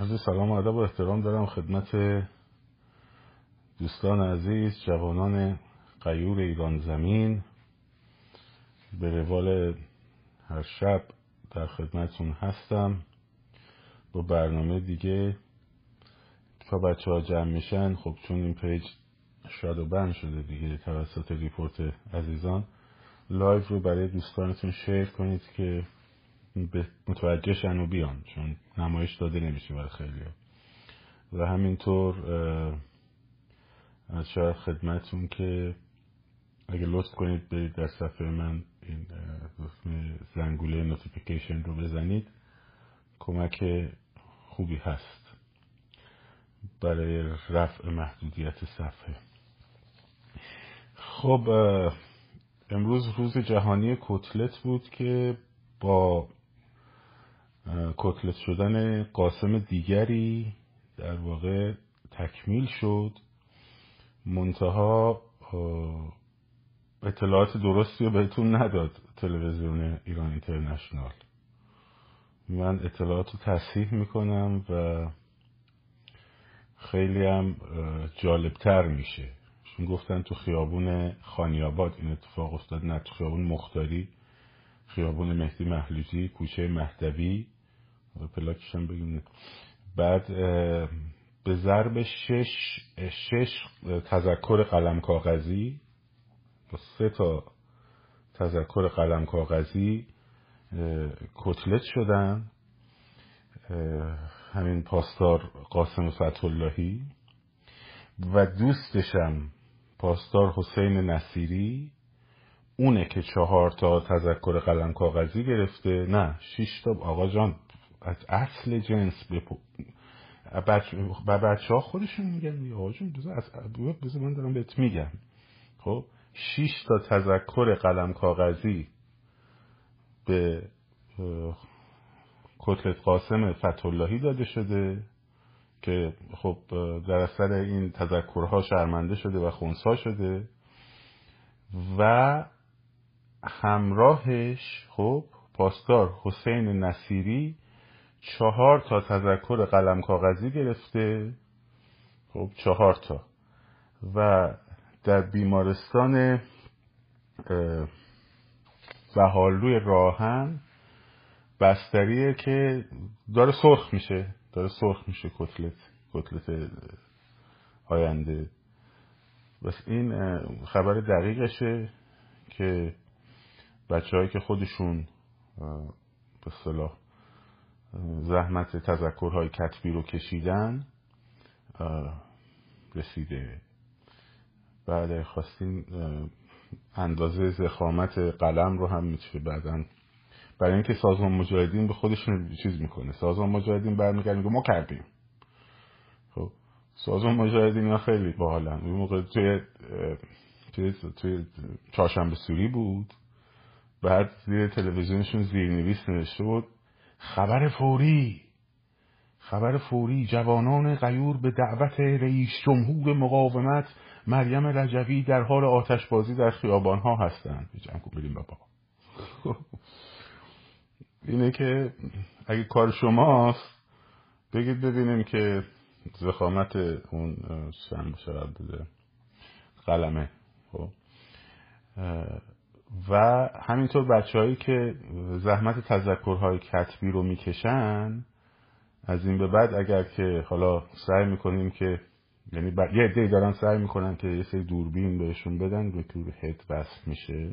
عرض سلام و ادب و احترام دارم خدمت دوستان عزیز جوانان غیور ایران زمین. به روال هر شب در خدمتتون هستم. با برنامه دیگه تا بچه ها جمع میشن خب چون این page shadow ban شده دیگه توسط report عزیزان live رو برای دوستانتون share کنید که متوجه شن و بیان چون نمایش داده نمیشه برای خیلی و همینطور از شاید خدمتون که اگه لطف کنید برید در صفحه من این زنگوله نوتیفیکیشن رو بزنید. کمک خوبی هست برای رفع محدودیت صفحه. خب امروز روز جهانی کتلت بود که با کتلت شدن قاسم دیگری در واقع تکمیل شد. منتها اطلاعات درستی رو بهتون نداد تلویزیون ایران اینترنشنال. من اطلاعات رو تصحیح می‌کنم و خیلی هم جالبتر میشه. چون گفتن تو خیابون خانیاباد این اتفاق افتاد نه تو خیابون مختاری خیابون مهدی محلوجی کوچه مهدوی. پلاکش هم بگیم بعد به ضرب شش, شش تذکر قلم کاغذی. با سه تا تذکر قلم کاغذی کتلت شدن. همین پاسدار قاسم فتحاللهی. و دوستشم پاسدار حسین نصیری. اونه که چهار تا تذکر قلم کاغذی گرفته. نه شش تا. آقا جان. از اصل جنس بپو و بچه ها خودشون میگن آقا جان بذار من دارم بهت میگم. خب شش تا تذکر قلم کاغذی به کتلت قاسم فتحاللهی داده شده که خب در اثر این تذکرها شرمنده شده و خونسا شده و همراهش خب پاسدار حسین نصیری چهار تا تذکر قلم کاغذی گرفته. خب چهار تا. و در بیمارستان بهالوی راهن بستریه که داره سرخ میشه. داره سرخ میشه کتلت کتلت آینده. بس این خبر دقیقشه که بچه که خودشون به صلاح زحمت تذکرهای کتبی رو کشیدن رسیده. بعد خواستین اندازه زخامت قلم رو هم میشه بعدا برای اینکه سازمان مجاهدین به خودشون چیز می‌کنه. سازمان مجاهدین برمیگرد میگه ما کردیم. خب سازمان مجاهدین ها خیلی باحالن. اون موقع توی توی, توی چهارشنبه سوری بود. بعد زیر تلویزیونشون زیرنویس نوشته بود. خبر فوری. خبر فوری جوانان غیور به دعوت رئیس جمهور مقاومت مریم رجوی در حال آتشبازی در خیابان ها هستند جمع بریم بابا. اینه که اگه کار شماست بگید ببینیم که زخامت اون چند شاید بده قلمه. خب. و همینطور بچههایی که زحمت تذکرهای کتبی رو می‌کشن از این به بعد اگر که حالا سعی می‌کنیم که یعنی یه عده دارن سعی می‌کنن که یه سری دوربین بهشون بدن که هد وصل میشه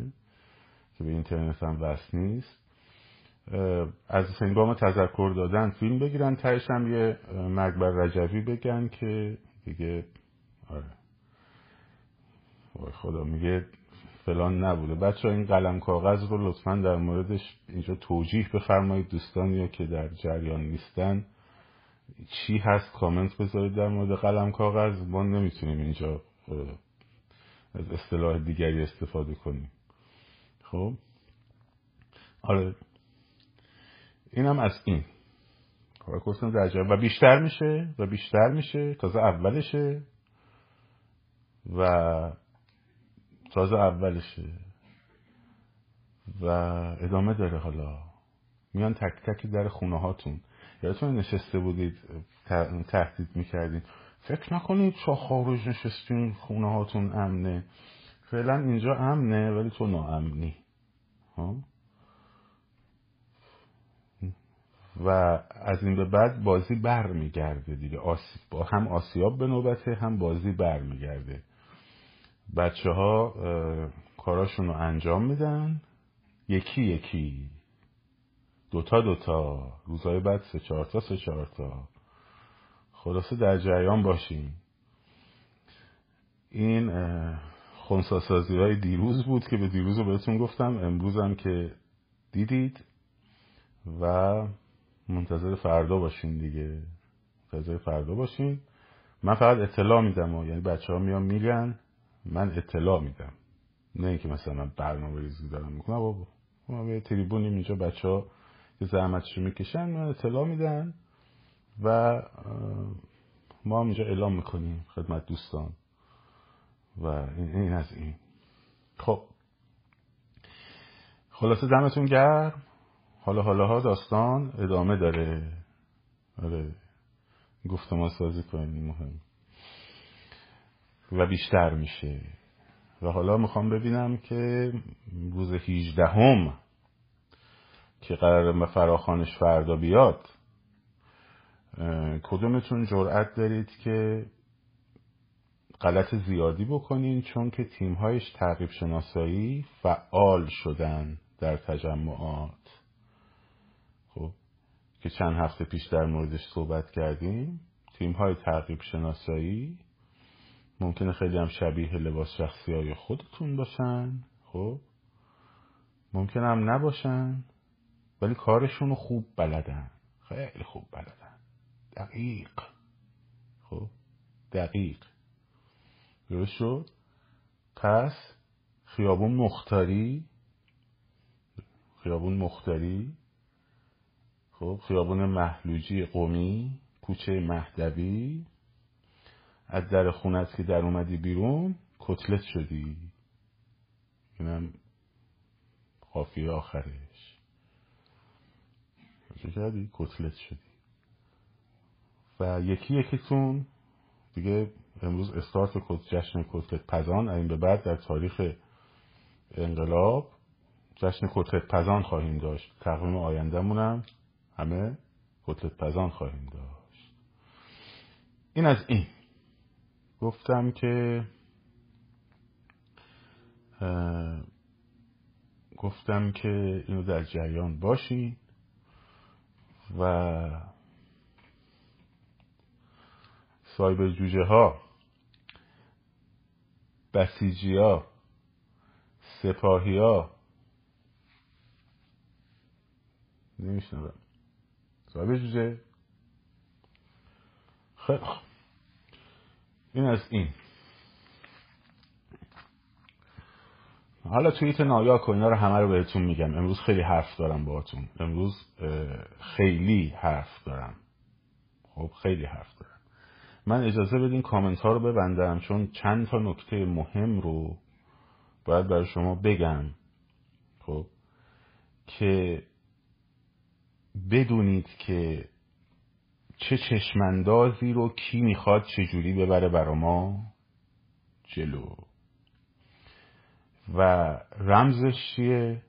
که به اینترنت هم وصل نیست. از سنگام تذکر دادن فیلم بگیرن تهش هم یه مرگ بر رجوی بگن که دیگه آره. خدا میگه فلان نبوده. بچه این قلم کاغذ رو لطفا در موردش اینجا توجیح بفرمایید. دوستانی که در جریان نیستن چی هست؟ کامنت بذارید در مورد قلم کاغذ. ما نمی‌تونیم اینجا از اصطلاح دیگری استفاده کنیم. خب؟ آره. اینم از این. در و بیشتر میشه و بیشتر میشه. تازه اولشه. و تازه اولشه و ادامه داره حالا. میان تک تک در خونه هاتون. یادتون نشسته بودید تهدید می‌کردین. فکر نکنید شاه خارج نشستین خونه هاتون امنه. فعلا اینجا امنه ولی تو ناامنی. ها؟ و از این به بعد بازی بر میگرده دیگه. آسی... با هم آسیاب به نوبته هم بازی بر میگرده بچه ها کاراشون رو انجام میدن. یکی یکی. دوتا دوتا. روزهای بعد سه چهارتا سه چهارتا خلاصه در جریان باشیم. این خونساسازی های دیروز بود که به دیروز رو بهتون گفتم. امروز هم که دیدید. و منتظر فردا باشین دیگه. منتظر فردا باشین. من فقط اطلاع میدم و یعنی بچه ها میان میگن. من اطلاع میدم. نه اینکه مثلا من برنامه ریزی دارم می‌کنم. بابا. ما به تریبونیم اینجا بچه ها که زحمتشو می‌کشن من اطلاع میدن و ما هم اینجا اعلام می‌کنیم خدمت دوستان. و این از این. خب. خلاصه دمتون گرم. حالا حالا ها داستان ادامه داره. آره. گفتمان سازی کنیم مهم. و بیشتر میشه. و حالا می‌خوام ببینم که روز 18 هم که قرار فراخانش فردا بیاد کدومتون جرأت دارید که غلط زیادی بکنین؟ چون که تیمهایش تعقیب شناسایی فعال شدن در تجمعات. خب که چند هفته پیش در موردش صحبت کردیم تیم های تعقیب شناسایی ممکنه خیلی هم شبیه لباس شخصی های خودتون باشن خب؟ ممکن هم نباشن ولی کارشون رو خوب بلدن. خیلی خوب بلدن. دقیق. خب؟ دقیق. درست شد؟ پس خیابون مختاری؟ خیابون مختاری؟ خب؟ خیابون محلوجی قومی؟ کوچه مهدوی؟ از در خونت که در اومدی بیرون کتلت شدی. اینم قافیه آخرش. چه کردی؟ کتلت شدی. و یکی یکیتون دیگه امروز استارت جشن کتلت پزان این به بعد در تاریخ انقلاب جشن کتلت پزان خواهیم داشت. تقویم آیندهمونم همه کتلت پزان خواهیم داشت. این از این. گفتم که گفتم که اینو در جریان باشی و سایبر جوجه ها بسیجی ها سپاهی ها نمیشنوم. صاحب جوجه؟ خیلی این از این. حالا توییت نایاک و اینا رو همه رو بهتون میگم. امروز خیلی حرف دارم باهاتون. امروز خیلی حرف دارم. خب خیلی حرف دارم. من اجازه بدین کامنت ها رو ببندم چون چند تا نکته مهم رو باید برای شما بگم. خب که بدونید که چه چشمندازی رو کی می‌خواد چجوری ببره برا ما؟ جلو. و رمزش چیه؟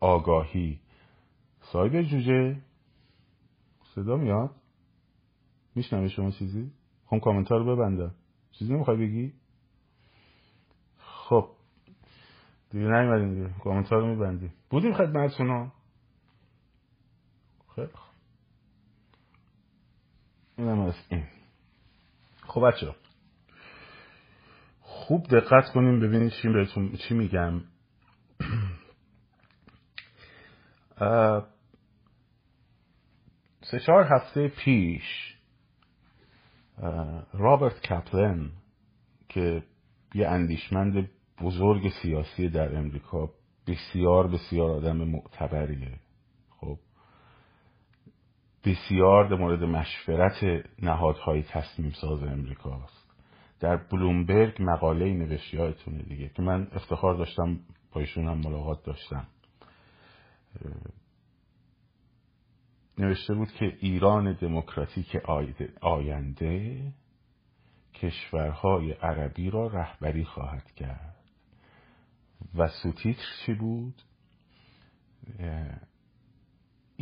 آگاهی. صاحب جوجه. صدا میاد؟ میشنم شما چیزی؟ خب کامنتار رو ببندم چیزی نمی‌خوای بگی؟ خب. دیگه نیومدیم دیگه. کامنتار رو میبندیم. بودیم خدمتتون خیلی خب اینم از این. خب بچه خوب دقت کنیم ببینید چی بهتون چی میگم. سه چهار هفته پیش رابرت کپلن که یه اندیشمند بزرگ سیاسی در امریکا بسیار بسیار آدم معتبریه. بسیار در مورد مشورت نهادهای تصمیم ساز امریکاست. در بلومبرگ مقاله نوشتی هایتونه دیگه که من افتخار داشتم با ایشون هم ملاقات داشتم. نوشته بود که ایران دموکراتیک آینده کشورهای عربی را رهبری خواهد کرد. و سوتیتر چی بود؟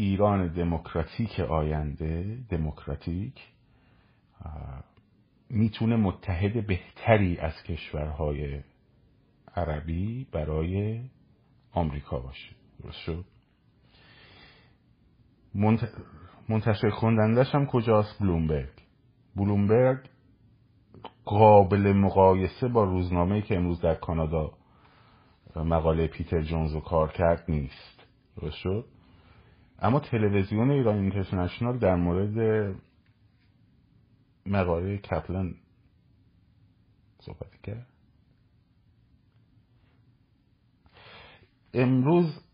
ایران دموکراتیک آینده دموکراتیک می‌تونه متحد بهتری از کشورهای عربی برای آمریکا باشه. درست شد؟ منتشر خوندندش هم کجاست؟ بلومبرگ. بلومبرگ قابل مقایسه با روزنامه که امروز در کانادا مقاله پیتر جونز رو کار کرد نیست. درست شد؟ اما تلویزیون ایران اینترنشنال در مورد مقاله کپلن صحبت کرد. امروز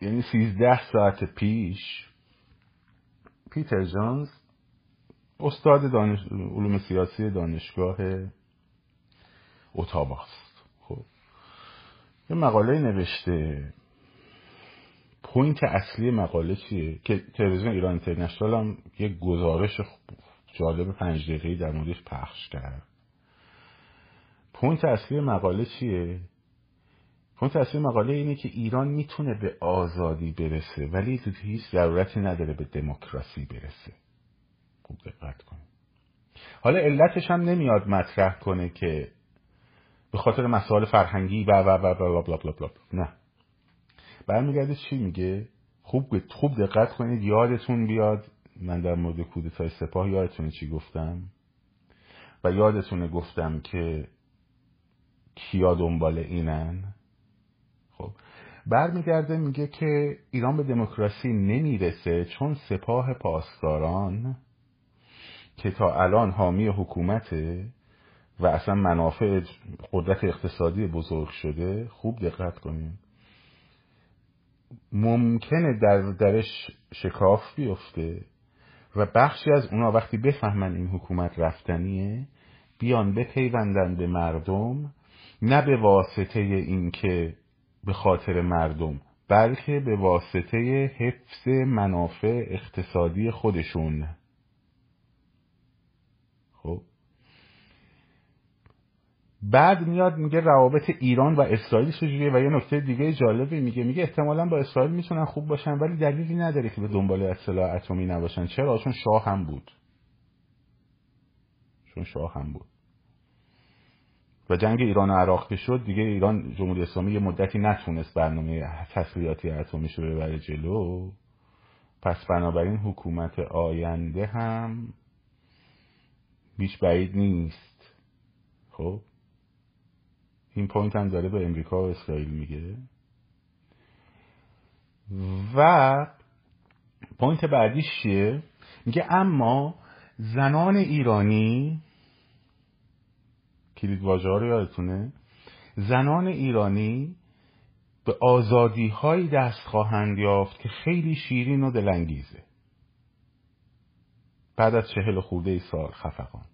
یعنی سیزده ساعت پیش پیتر جونز استاد دانش... علوم سیاسی دانشگاه اوتاواست خب یه مقاله نوشته. point اصلی مقاله چیه؟ که تلویزیون ایران اینترنشنال هم یه گزارش جالب پنج دقیقه در موردش پخش کرد. point اصلی مقاله چیه؟ point اصلی مقاله اینه که ایران می‌تونه به آزادی برسه ولی هیچ ضرورتی نداره به دموکراسی برسه. خوب دقت کنید حالا علتش هم نمیاد مطرح کنه که به خاطر مسائل فرهنگی و و و و blah blah blah. نه. برمیگرده چی میگه؟ خوب خوب دقت کنید یادتون بیاد. من در مورد کودتای سپاه یادتونه چی گفتم؟ و یادتونه گفتم که کیا دنبال اینن؟ خب. برمیگرده میگه که ایران به دموکراسی نمی‌رسه چون سپاه پاسداران که تا الان حامی حکومته و اصلا منافع قدرت اقتصادی بزرگ شده خوب دقت کنیم ممکنه در درش شکاف بیفته و بخشی از اونا وقتی بفهمن این حکومت رفتنیه بیان بپیوندن به مردم نه به واسطه اینکه به خاطر مردم بلکه به واسطه حفظ منافع اقتصادی خودشون خب بعد میاد میگه روابط ایران و اسرائیل چجوریه و یه نکته دیگه جالبی میگه. میگه احتمالا با اسرائیل می‌تونن خوب باشن ولی دلیلی نداره که به دنبال اطلاع اتمی نباشن. چرا؟ چون شاه هم بود. چون شاه هم بود. و جنگ ایران و عراق که شد دیگه ایران جمهوری اسلامی یه مدتی نتونست برنامه تسلیحاتی اتمیش رو ببره جلو. پس بنابراین حکومت آینده هم بیش بعید نیست. خب؟ این پوینت هم داره به امریکا و اسرائیل میگه. و پوینت بعدیش چیه؟ میگه اما زنان ایرانی کلید واژه رو یادتونه زنان ایرانی به آزادی هایی دست خواهند یافت که خیلی شیرین و دلانگیزه. بعد از چهل خورده سال خفقان.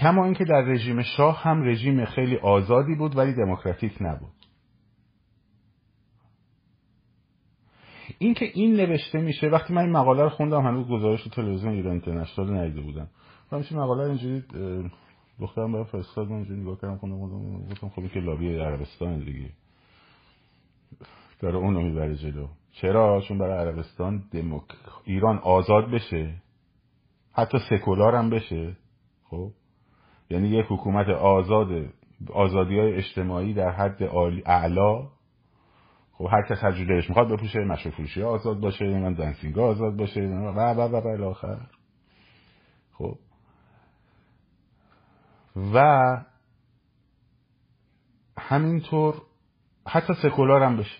کما اینکه در رژیم شاه هم رژیم خیلی آزادی بود ولی دموکراتیک نبود. اینکه این نوشته میشه وقتی من این مقاله رو خوندم هنوز گزارش تلویزیون ایران اینترنشنال ندیده بودم. من این مقاله اینجوری دخترم برای فرستاد من اینجوری نگاه کردم خوندم گفتم خب که لابی عربستان دیگه. داره اون رو می‌بره جلو. چرا؟ چون برای عربستان دموک... ایران آزاد بشه. حتی سکولار هم بشه. خب؟ یعنی یک حکومت آزاد آزادی های اجتماعی در حد اعلا خب هر کس هر دلش می‌خواد بپوشه مشروع فروشی آزاد باشه من دنسینگ آزاد باشه و و و و آخر خب. و همینطور حتی سکولار هم بشه.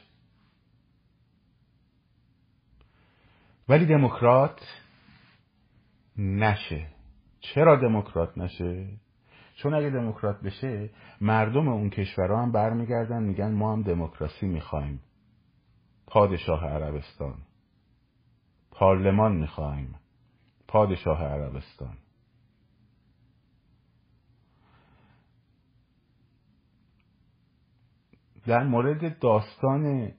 ولی دموکرات نشه. چرا دموکرات نشه؟ چون اگه دموکرات بشه مردم اون کشورها هم برمیگردن میگن ما هم دموکراسی می‌خوایم. پادشاه عربستان. پارلمان می‌خوایم. پادشاه عربستان. در مورد داستان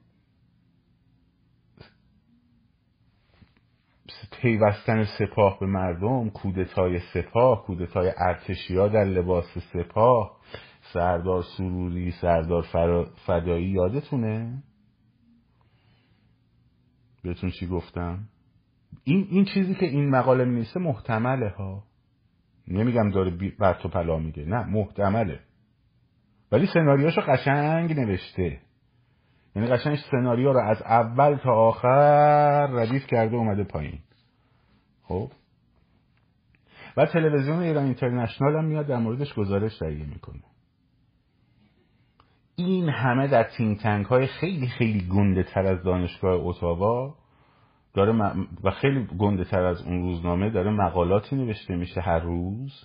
پیوستن سپاه به مردم کودتای سپاه کودتای ارتشی ها در لباس سپاه. سردار سروری سردار فدایی یادتونه؟ بهتون چی گفتم؟ این این چیزی که این مقاله می محتمله ها. نمیگم داره بر تو پلا میگه نه محتمله. ولی سناریوشو قشنگ نوشته. یعنی قشنگ سناریو رو از اول تا آخر ردیف کرده اومده پایین. خب. و تلویزیون ایران اینترنشنال هم میاد در موردش گزارش تهیه می‌کنه. این همه در think tank های خیلی خیلی گنده تر از دانشگاه اوتاوا داره و خیلی گنده تر از اون روزنامه داره مقالاتی نوشته میشه هر روز.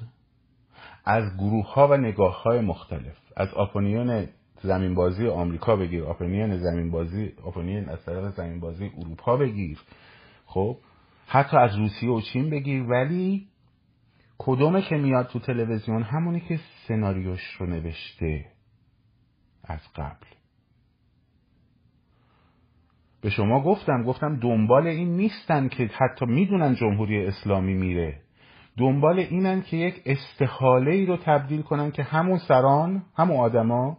از گروه ها و نگاه های مختلف. از opinion زمین بازی آمریکا بگیر opinion زمین بازی opinion از طرف زمین بازی اروپا بگیر. خب حتی از روسیه و چین بگیر ولی کدومه که میاد تو تلویزیون؟ همونی که سناریوش رو نوشته از قبل. به شما گفتم گفتم دنبال این نیستن که حتی می‌دونن جمهوری اسلامی میره. دنبال اینن که یک استحاله ای رو تبدیل کنن که همون سران همون آدما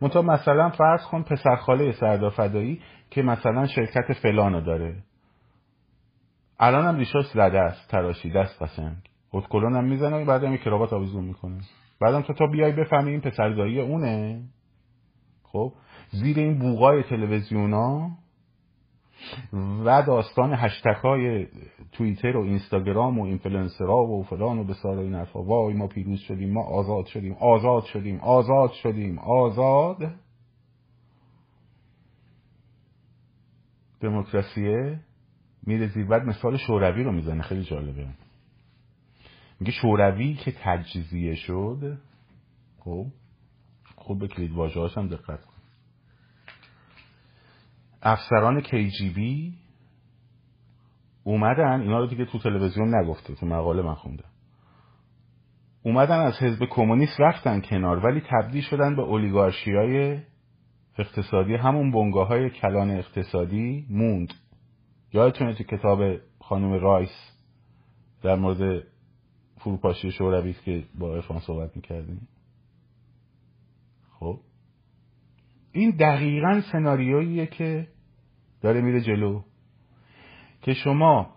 منتها مثلا فرض کن پسرخاله سردار فدایی که مثلا شرکت فلانو داره. الان هم ریشاش زده است تراشیده است قشنگ. ادکلن هم می‌زنه و هم کراوات آویزون می‌کنه. بعدم تو تا بیای بفهمی این پسردایی اونه. خب زیر این بوقای تلویزیونا و داستان hashtag های توییتر و اینستاگرام و اینفلوئنسرها و فلان و بیسار این حرفا. وای ما پیروز شدیم ما آزاد شدیم آزاد شدیم آزاد شدیم آزاد. دموکراسیه؟ میره زیر بعد مثال شوروی رو می‌زنه. خیلی جالبه. میگه شوروی که تجزیه شد خب خود به کلید واژه هم دقت افسران KGB اومدن اینا رو دیگه تو تلویزیون نگفته تو مقاله من خوندم. اومدن از حزب کمونیست رفتن کنار ولی تبدیل شدن به اولیگارشی های اقتصادی. همون بنگاه های کلان اقتصادی موند. یادتونه تو کتاب خانم رایس در مورد فروپاشی شوروی که با ارفان صحبت می‌کردیم. خب. این دقیقا سناریوییه که داره میره جلو که شما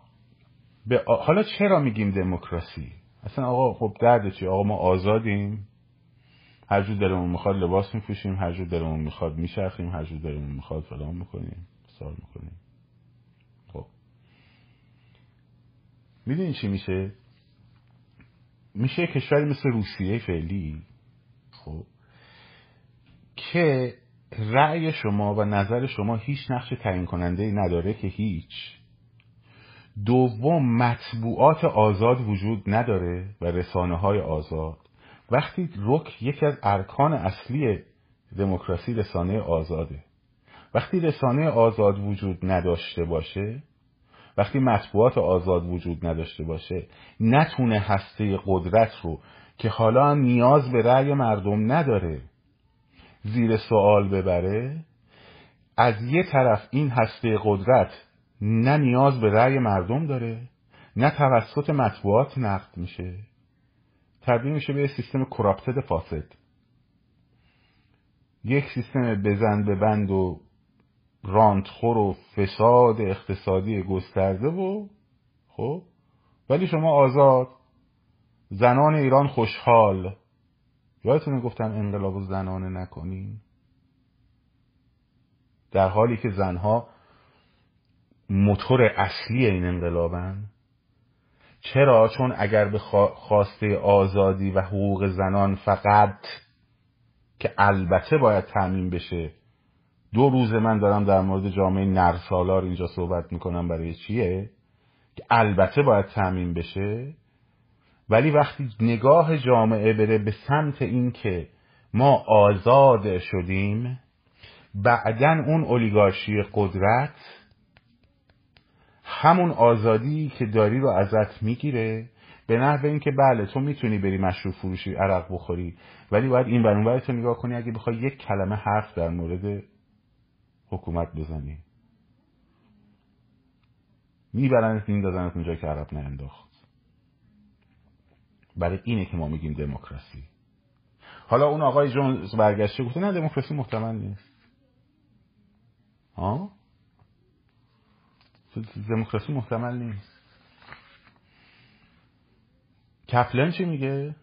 به حالا چرا میگیم دموکراسی؟ اصلا آقا خب درد چی آقا ما آزادیم. هر جور دلمون می‌خواد لباس میپوشیم هر جور دلمون می‌خواد میشرخیم هر جور دلمون می‌خواد فلان می‌کنیم سال می‌کنیم خب می‌دونی چی میشه؟ میشه کشوری مثل روسیه فعلی خب که رأی شما و نظر شما هیچ نقش تعیین کننده ای نداره که هیچ. دوم مطبوعات آزاد وجود نداره و رسانه های آزاد. وقتی رک یکی از ارکان اصلی دموکراسی رسانه آزاده. وقتی رسانه آزاد وجود نداشته باشه وقتی مطبوعات آزاد وجود نداشته باشه نتونه هسته قدرت رو که حالا نیاز به رأی مردم نداره زیر سوال ببره از یه طرف این هسته قدرت نه نیاز به رأی مردم داره نه توسط مطبوعات نقد میشه. تبدیل میشه به یه سیستم کراپتد فاسد. یک سیستم بزن به بند و رانتخور و فساد اقتصادی گسترده و خب ولی شما آزاد. زنان ایران خوشحال. یادتونه گفتم انقلاب زنانه نکنین؟ در حالی که زنها موتور اصلی این انقلابن. چرا؟ چون اگر به خواسته آزادی و حقوق زنان فقط که البته باید تعمین بشه دو روز من دارم در مورد جامعه نرسالار اینجا صحبت می‌کنم برای چیه؟ که البته باید تعمین بشه ولی وقتی نگاه جامعه بره به سمت این که ما آزاد شدیم بعدا اون اولیگارشی قدرت همون آزادی که داری رو ازت می‌گیره به نحو اینکه بله تو می‌تونی بری مشروب فروشی عرق بخوری ولی باید این برون تو نگاه کنی اگه بخوای یک کلمه حرف در مورد حکومت بزنی. میبرنت میندازنت اونجا که عرب نانداخت برای اینه که ما میگیم دموکراسی. حالا اون آقای جونز برگشته گفته نه دموکراسی محتمل نیست. ها دموکراسی محتمل نیست. کپلن چی میگه؟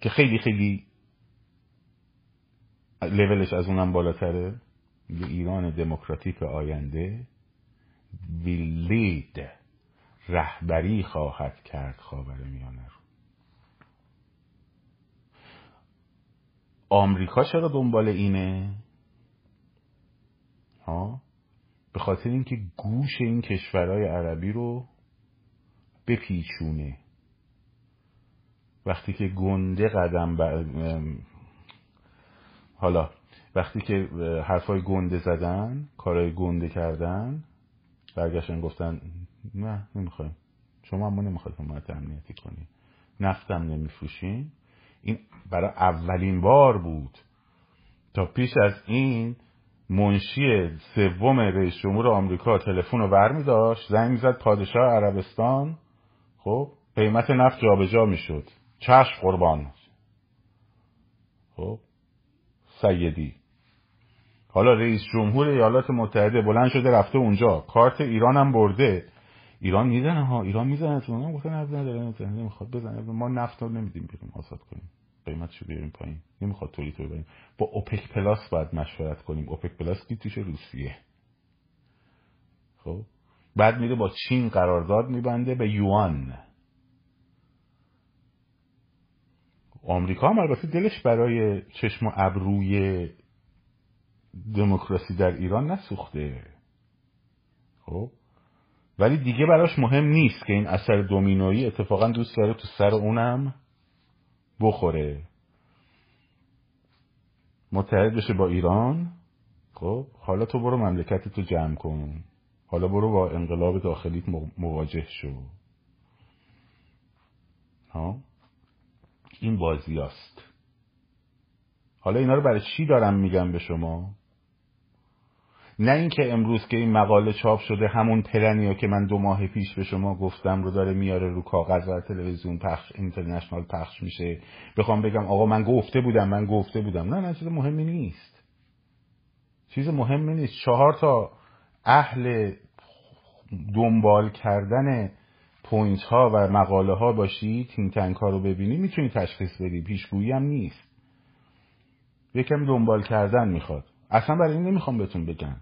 که خیلی خیلی لولش از اونم بالاتره. میگه ایران دموکراتیک آینده ویلید رهبری خواهد کرد خاور میانه رو. آمریکا چرا دنبال اینه؟ ها؟ به خاطر اینکه گوش این کشورهای عربی رو بپیچونه. وقتی که گنده قدم حالا وقتی که حرفای گنده زدن کارهای گنده کردن برگشتن گفتن نه نمی‌خوایم. شما اما نمی‌خواید حمایت امنیتی کنی. نفتم نمیفروشین. این برای اولین بار بود. تا پیش از این منشی سوم رئیس جمهور آمریکا تلفن رو برمی داشت زنگ زد پادشاه عربستان. خب قیمت نفت جابجا می‌شد. چشم قربان. خب سیدی. حالا رئیس جمهور ایالات متحده بلند شده رفته اونجا. کارت ایران هم برده. ایران می‌زنه ها ایران می‌زنه تو. اونم گفته نفت نداره. نمی‌خواد بزنه. ما نفت رو نمیدیم بیرون آزاد کنیم. قیمتش رو بیاریم پایین؟ نمی‌خواد تولید رو بریم با اوپک پلاس باید مشورت کنیم. اوپک پلاس کی روسیه. خب؟ بعد میره با چین قرارداد میبنده به یوان. آمریکا هم البته دلش برای چشم و ابروی دموکراسی در ایران نسوخته. خب؟ ولی دیگه براش مهم نیست که این اثر دومینویی اتفاقا دوست داره تو سر اونم بخوره. متحد بشه با ایران خب؟ حالا تو برو مملکت تو جمع کن. حالا برو با انقلاب داخلیت مواجه شو. ها؟ این بازی است حالا اینا رو برای چی دارم میگم به شما؟ نه اینکه امروز که این مقاله چاپ شده همون پلنی که من دو ماه پیش به شما گفتم رو داره میاره رو کاغذ و تلویزیون پخش اینترنشنال پخش میشه. بخوام بگم آقا من گفته بودم من گفته بودم. نه نه چیز مهمی نیست. چیز مهمی نیست. چهار تا اهل دنبال کردن point ها و مقاله ها باشی tank ها رو ببینی می‌تونی تشخیص بدی. پیشگویی هم نیست. یکم دنبال کردن می‌خواد. اصلا برای این نمی‌خوام بهتون بگم.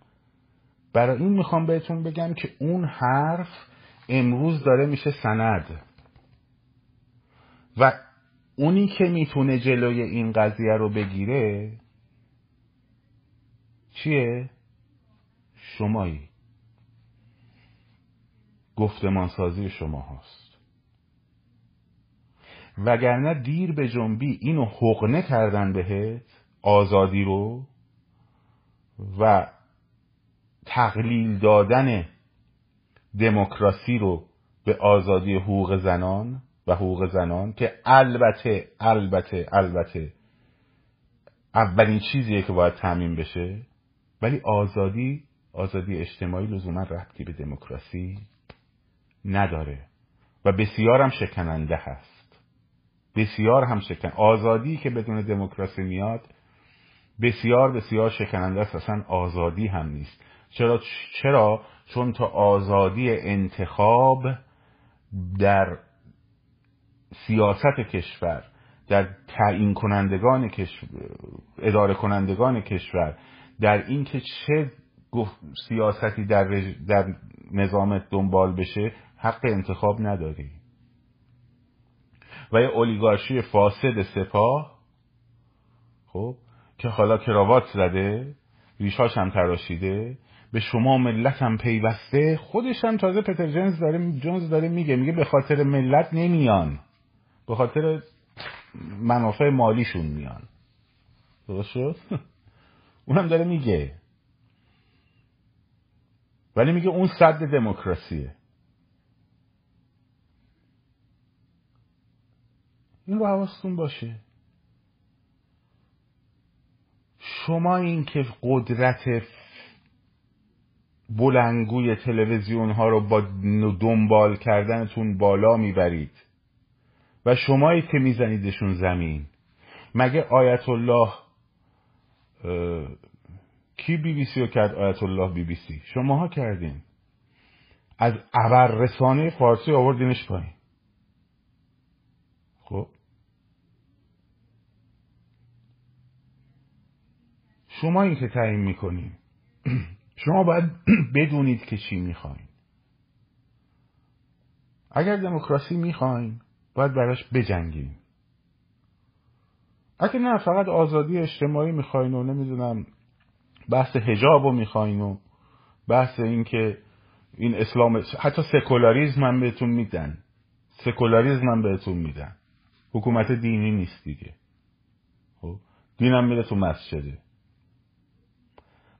برای این می‌خوام بهتون بگم که اون حرف امروز داره میشه سند. و اونی که می‌تونه جلوی این قضیه رو بگیره چیه؟ شمایی. گفتمان سازی شما هست وگرنه دیر به جنبی اینو حقنه کردن بهت آزادی رو و تقلیل دادن دموکراسی رو به آزادی حقوق زنان و حقوق زنان که البته البته البته اولین چیزیه که باید تعمین بشه ولی آزادی آزادی اجتماعی لزوما ربطی به دموکراسی نداره و بسیار هم شکننده هست. بسیار هم شکن آزادی که بدون دموکراسی میاد بسیار بسیار شکننده است. اصلا آزادی هم نیست. چرا؟ چرا؟ چون تا آزادی انتخاب در سیاست کشور در تعیین کنندگان کشور اداره کنندگان کشور در اینکه چه سیاستی در, در نظامت دنبال بشه حق انتخاب نداری. و یه اولیگارشی فاسد سپاه خب که حالا کراوات زده ریشاش هم تراشیده به شما ملت هم پیوسته خودش هم تازه پتر جنز داره جونز داره میگه میگه به خاطر ملت نمیان به خاطر منافع مالیشون میان. درست شد؟ اونم داره میگه. ولی میگه اون صد دموکراسیه. این رو حواستون باشه. شما این که قدرت بلنگوی تلویزیون ها رو با دنبال کردنتون بالا می‌برید و شمایی که میزنیدشون زمین. مگه آیت الله کی بی بی سی رو کرد؟ آیت الله بی بی سی. شماها کردین. از ابر رسانه فارسی آوردینش پایین خب شما که تعیین می‌کنین شما باید بدونید که چی می‌خواین. اگر دموکراسی می‌خواین باید براش بجنگین. اگه نه فقط آزادی اجتماعی می‌خواین و نمی‌دونم بحث هجاب رو می‌خواین و بحث این که این اسلام حتی سکولاریزم هم بهتون میدن. سکولاریزم هم بهتون میدن. حکومت دینی نیست دیگه. خب؟ دینم میره تو مسجده.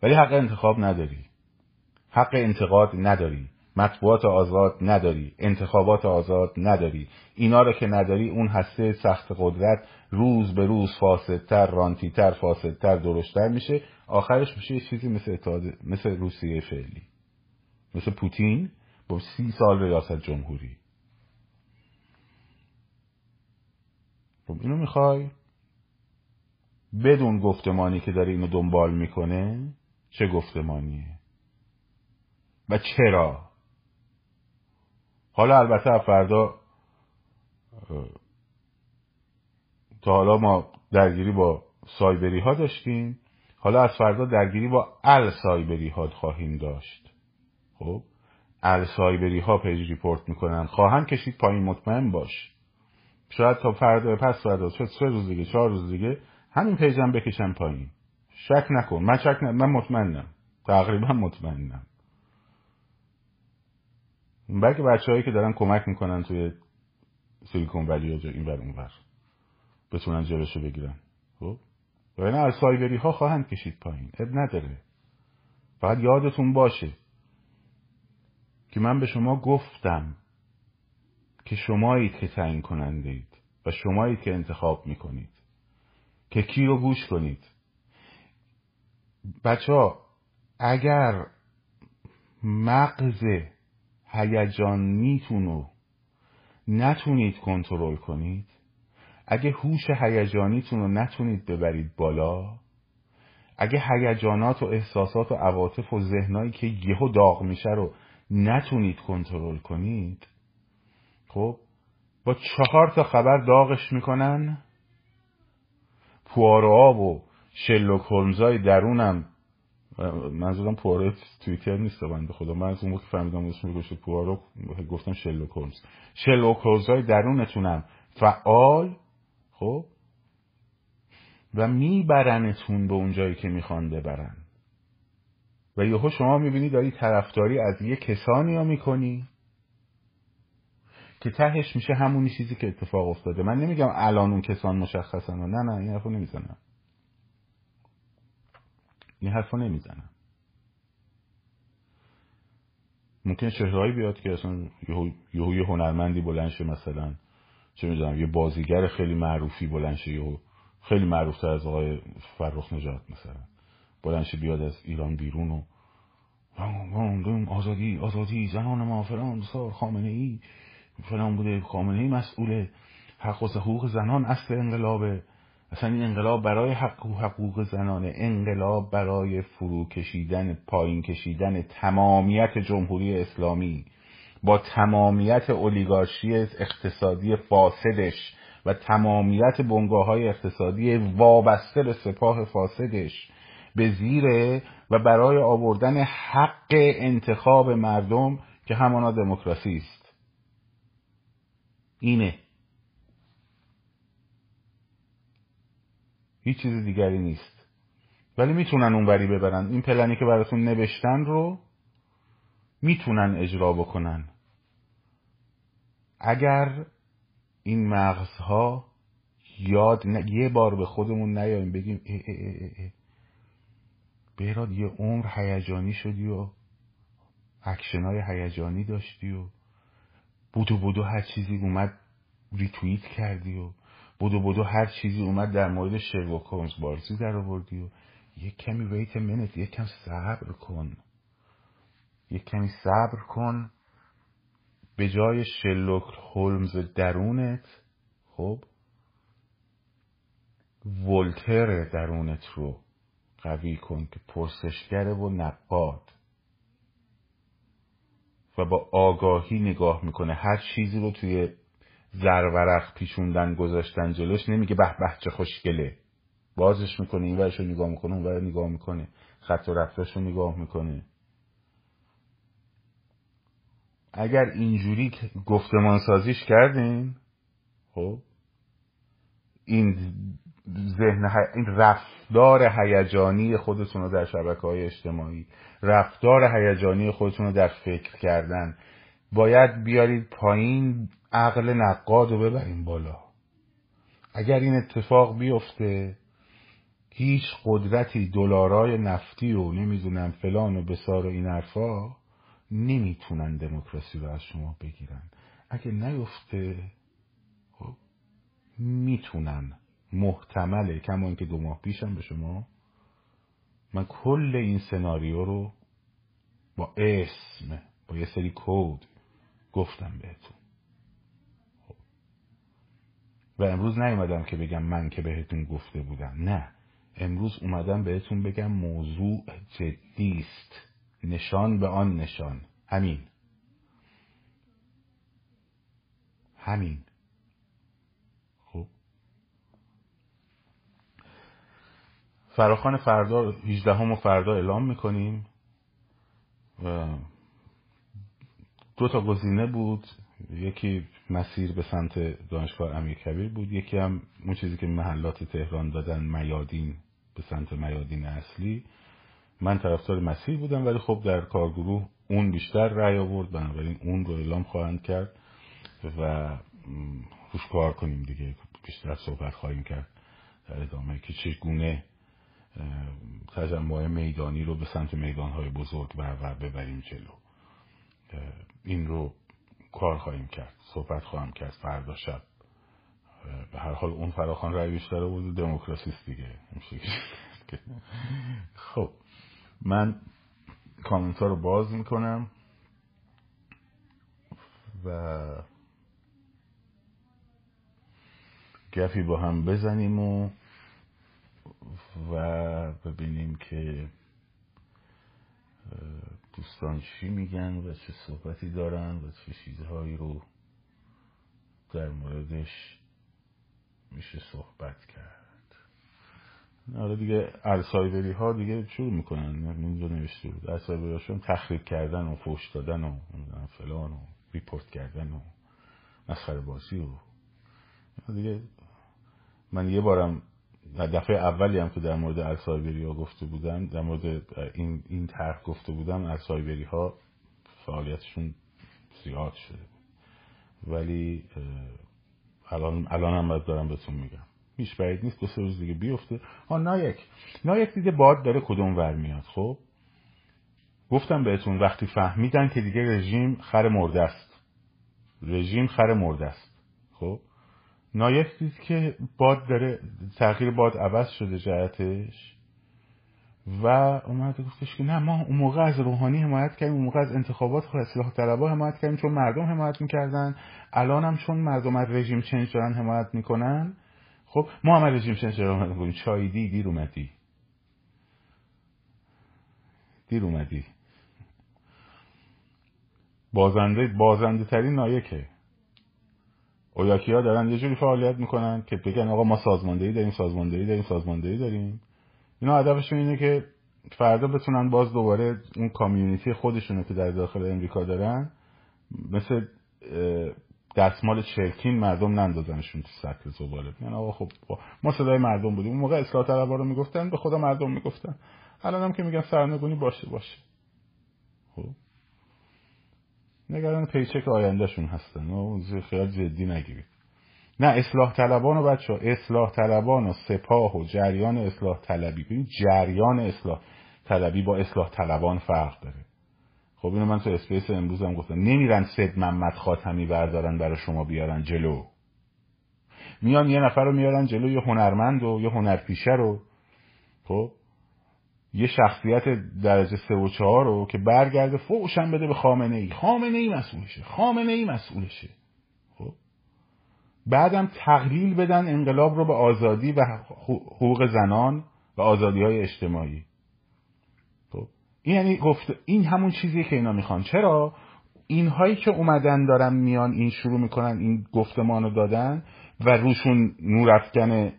ولی حق انتخاب نداری. حق انتقاد نداری. مطبوعات آزاد نداری. انتخابات آزاد نداری. اینا رو که نداری اون هسته سخت قدرت روز به روز فاسدتر رانتیتر فاسدتر درشتر میشه. آخرش میشه یه چیزی مثل اتحاد مثل روسیه فعلی. مثل پوتین با سی سال ریاست جمهوری. خب اینو می‌خوای؟ بدون گفتمانی که داره اینو دنبال می‌کنه چه گفتمانیه؟ و چرا؟ حالا البته فردا تا حالا ما درگیری با سایبری ها داشتیم. حالا از فردا درگیری با ال سایبری ها خواهیم داشت. خب؟ ال سایبری ها page report می‌کنن. خواهم کشید پایین مطمئن باش. شاید تا فردا پس فردا شاید سه روز دیگه چهار روز دیگه همین پیجم بکشم پایین. شک نکن. من شک من مطمئنم. تقریبا مطمئنم. بلکه بچه که دارن کمک می‌کنن توی سیلیکون ولی یا این ور اون ور بتونن جلوشو بگیرن. خب؟ و این از سایبری ها خواهند کشید پایین. اب نداره. فقط یادتون باشه که من به شما گفتم که شمایید که تعیین کننده اید و شمایید که انتخاب می‌کنید که کی رو گوش کنید؟ بچه ها اگر مغز هیجانیتون نتونید کنترل کنید اگه هوش هیجانیتون رو نتونید ببرید بالا اگه هیجانات و احساسات و عواطف و ذهنایی که یهو داغ میشه رو نتونید کنترل کنید خب با چهار تا خبر داغش می‌کنن پوارا و شلوک هولمزای درونم. منظورم پوارو توییتر نیست بنده خدا. من از اون وقت فهمیدم اسم گوشه پوارو گفتم شلوک هولمز. شلوک هولمزای درونتونم. فعال خب؟ و میبرنتون به اون جایی که می‌خوان ببرن. و یهو شما می‌بینی داری طرفداری از یه کسانی ها می‌کنی که تهش میشه همونی چیزی که اتفاق افتاده. من نمیگم الان اون کسان مشخصن. و نه نه این حرفو نمی‌زنم. این حرفو نمی‌زنم. ممکن چهرهایی بیاد که اصلا یهو یه هنرمندی بلند شه مثلا چه می‌دونم یه بازیگر خیلی معروفی بلند شه یهو خیلی معروفتر از آقای فرخ نجات مثلا. بلند شه بیاد از ایران بیرون و آزادی آزادی زنان ما فلان سار خامنه ای فلان بوده خامنه ای مسئول حق و حقوق زنان اصل انقلابه. اصلا این انقلاب برای حق و حقوق زنانه انقلاب برای فرو کشیدن پایین کشیدن تمامیت جمهوری اسلامی با تمامیت اولیگارشی اقتصادی فاسدش و تمامیت بنگاه های اقتصادی وابسته به سپاه فاسدش به زیره و برای آوردن حق انتخاب مردم که همانا دموکراسی است. اینه. هیچ چیز دیگری نیست. ولی می‌تونن اونوری ببرن. این پلنی که براتون نوشتن رو می‌تونن اجرا بکنن. اگر این مغزها یاد یه بار به خودمون نیاییم بگیم اه اه اه بهراد یه عمر هیجانی شدی و اکشنای هیجانی داشتی و بدو بدو هر چیزی اومد ریتویت کردی و بدو بدو هر چیزی اومد در مورد شرلوک هولمز بازی در آوردی و یک کمی wait a minute یک کم صبر کن. یک کمی صبر کن. به جای شلوک هولمز درونت خب؟ ولتر درونت رو قوی کن که پرسشگره و نقاد. و با آگاهی نگاه می‌کنه. هر چیزی رو توی زرورق پیچوندن گذاشتن جلوش نمیگه به به چه خوشگله. بازش می‌کنه این رو نگاه می‌کنه اون رو نگاه می‌کنه. خط و رفتاش رو نگاه می‌کنه. اگر اینجوری گفتمان سازیش کردین خب این ذهن این رفتار هیجانی خودتون رو در شبکه های اجتماعی رفتار هیجانی خودتون رو در فکر کردن باید بیارید پایین عقل نقاد رو ببریم بالا. اگر این اتفاق بیفته هیچ قدرتی دلارای نفتی و نمی‌دونم فلان و بسار و این حرفا نمی‌تونن دموکراسی رو از شما بگیرن. اگه نیفته خب می‌تونن. محتمله کما اینکه دو ماه پیشم به شما من کل این سناریو رو با اسم با یه سری کود گفتم بهتون. و امروز نیومدم که بگم من که بهتون گفته بودم. نه. امروز اومدم بهتون بگم موضوع جدی است. نشان به آن نشان. همین. همین. خب. فراخان فردا 18 هم و فردا اعلام می‌کنیم. دو تا گزینه بود. یکی مسیر به سمت دانشگاه امیر کبیر بود. یکی هم اون چیزی که محلات تهران دادن میادین به سمت میادین اصلی. من طرفدار مسیر بودم ولی خب در کارگروه اون بیشتر رأی آورد. بنابراین اون رو اعلام خواهند کرد و روش کار کنیم دیگه. بیشتر صحبت خواهیم کرد در ادامه. که چگونه تجمع میدانی رو به سمت میدانهای بزرگ و ببریم جلو. این رو کار خواهیم کرد صحبت خواهم کرد فردا شب. به هر حال اون فراخان رای بیشتر بود دموکراسیست دیگه. خب من کامنت ها رو باز می‌کنم و گفی با هم بزنیم و و ببینیم که دوستان چی میگن و چه صحبتی دارن و چه چیزهایی رو در موردش میشه صحبت کرد. حالا دیگه ارسایبری ها دیگه شروع می‌کنن. اینجا نوشته بود. ارسایبری هاشون تخریب کردن و فوش دادن و فلان و ریپورت کردن و مسخره بازی و دیگه. من یه بارم دفعه اولی هم که در مورد ارسایبری ها گفته بودم در مورد این, این طرح گفته بودم ارسایبری ها فعالیتشون زیاد شده ولی الان الان هم باید دارم بهتون میگم. هیچ بعید نیست دو سه روز دیگه بیفته. ها نایک. نایک دیگه باد داره کدوم ور میاد خب؟ گفتم بهتون وقتی فهمیدن که دیگه رژیم خر مرده است. رژیم خر مرده است خب؟ دید که باد داره تغییر باد عوض شده جهتش و اومد گفتش که نه ما اون موقع از روحانی حمایت کردیم اون موقع از انتخابات خود اصلاح طلبا حمایت کردیم چون مردم حمایت می‌کردن. الان هم چون مردم از رژیم چنج دارن حمایت می‌کنن. خب ما هم رژیم چنج دارن حمایت می‌کنیم چایدی دیر اومدی. دیر اومدی. بازنده بازنده ترین نایکه. اویاکی ها دارن یه جوری فعالیت می‌کنن که بگن آقا ما سازماندهی داریم سازماندهی داریم سازماندهی داریم. اینا هدفشون اینه که فردا بتونن باز دوباره اون کامیونیتی خودشونو که در داخل امریکا دارن مثل دستمال چرکین مردم نندازنشون تو سطح زباله. یعنی آقا خب ما صدای مردم بودیم. اون موقع اصلاح طلبا رو می‌گفتن به خدا مردم می‌گفتن. الان هم که میگن سرنگونی باشه باشه خب نگران پیچک آیندهشون هستن. و خیال جدی نگیرید نه اصلاح طلبان و بچه اصلاح طلبان و سپاه و جریان اصلاح طلبی. ببین جریان اصلاح طلبی با اصلاح طلبان فرق داره. خب اینو من تو اسپیس امروز هم گفتم. نمیرن سید محمد خاتمی بردارن برای شما بیارن جلو. میان یه نفر رو میارن جلو یه هنرمند و یه هنرپیشه رو. خب یه شخصیت درجه سه و چهار رو که برگرده فوشم بده به خامنه ای خامنه ای مسئولشه. خامنه ای مسئولشه. خب؟ بعدم تقلیل بدن انقلاب رو به آزادی و حقوق زنان و آزادی های اجتماعی. خب؟ این یعنی گفت این همون چیزیه که اینا می‌خوان. چرا؟ اینهایی که اومدن دارن میان این شروع می‌کنن این گفتمان رو دادن و روشون نورافکن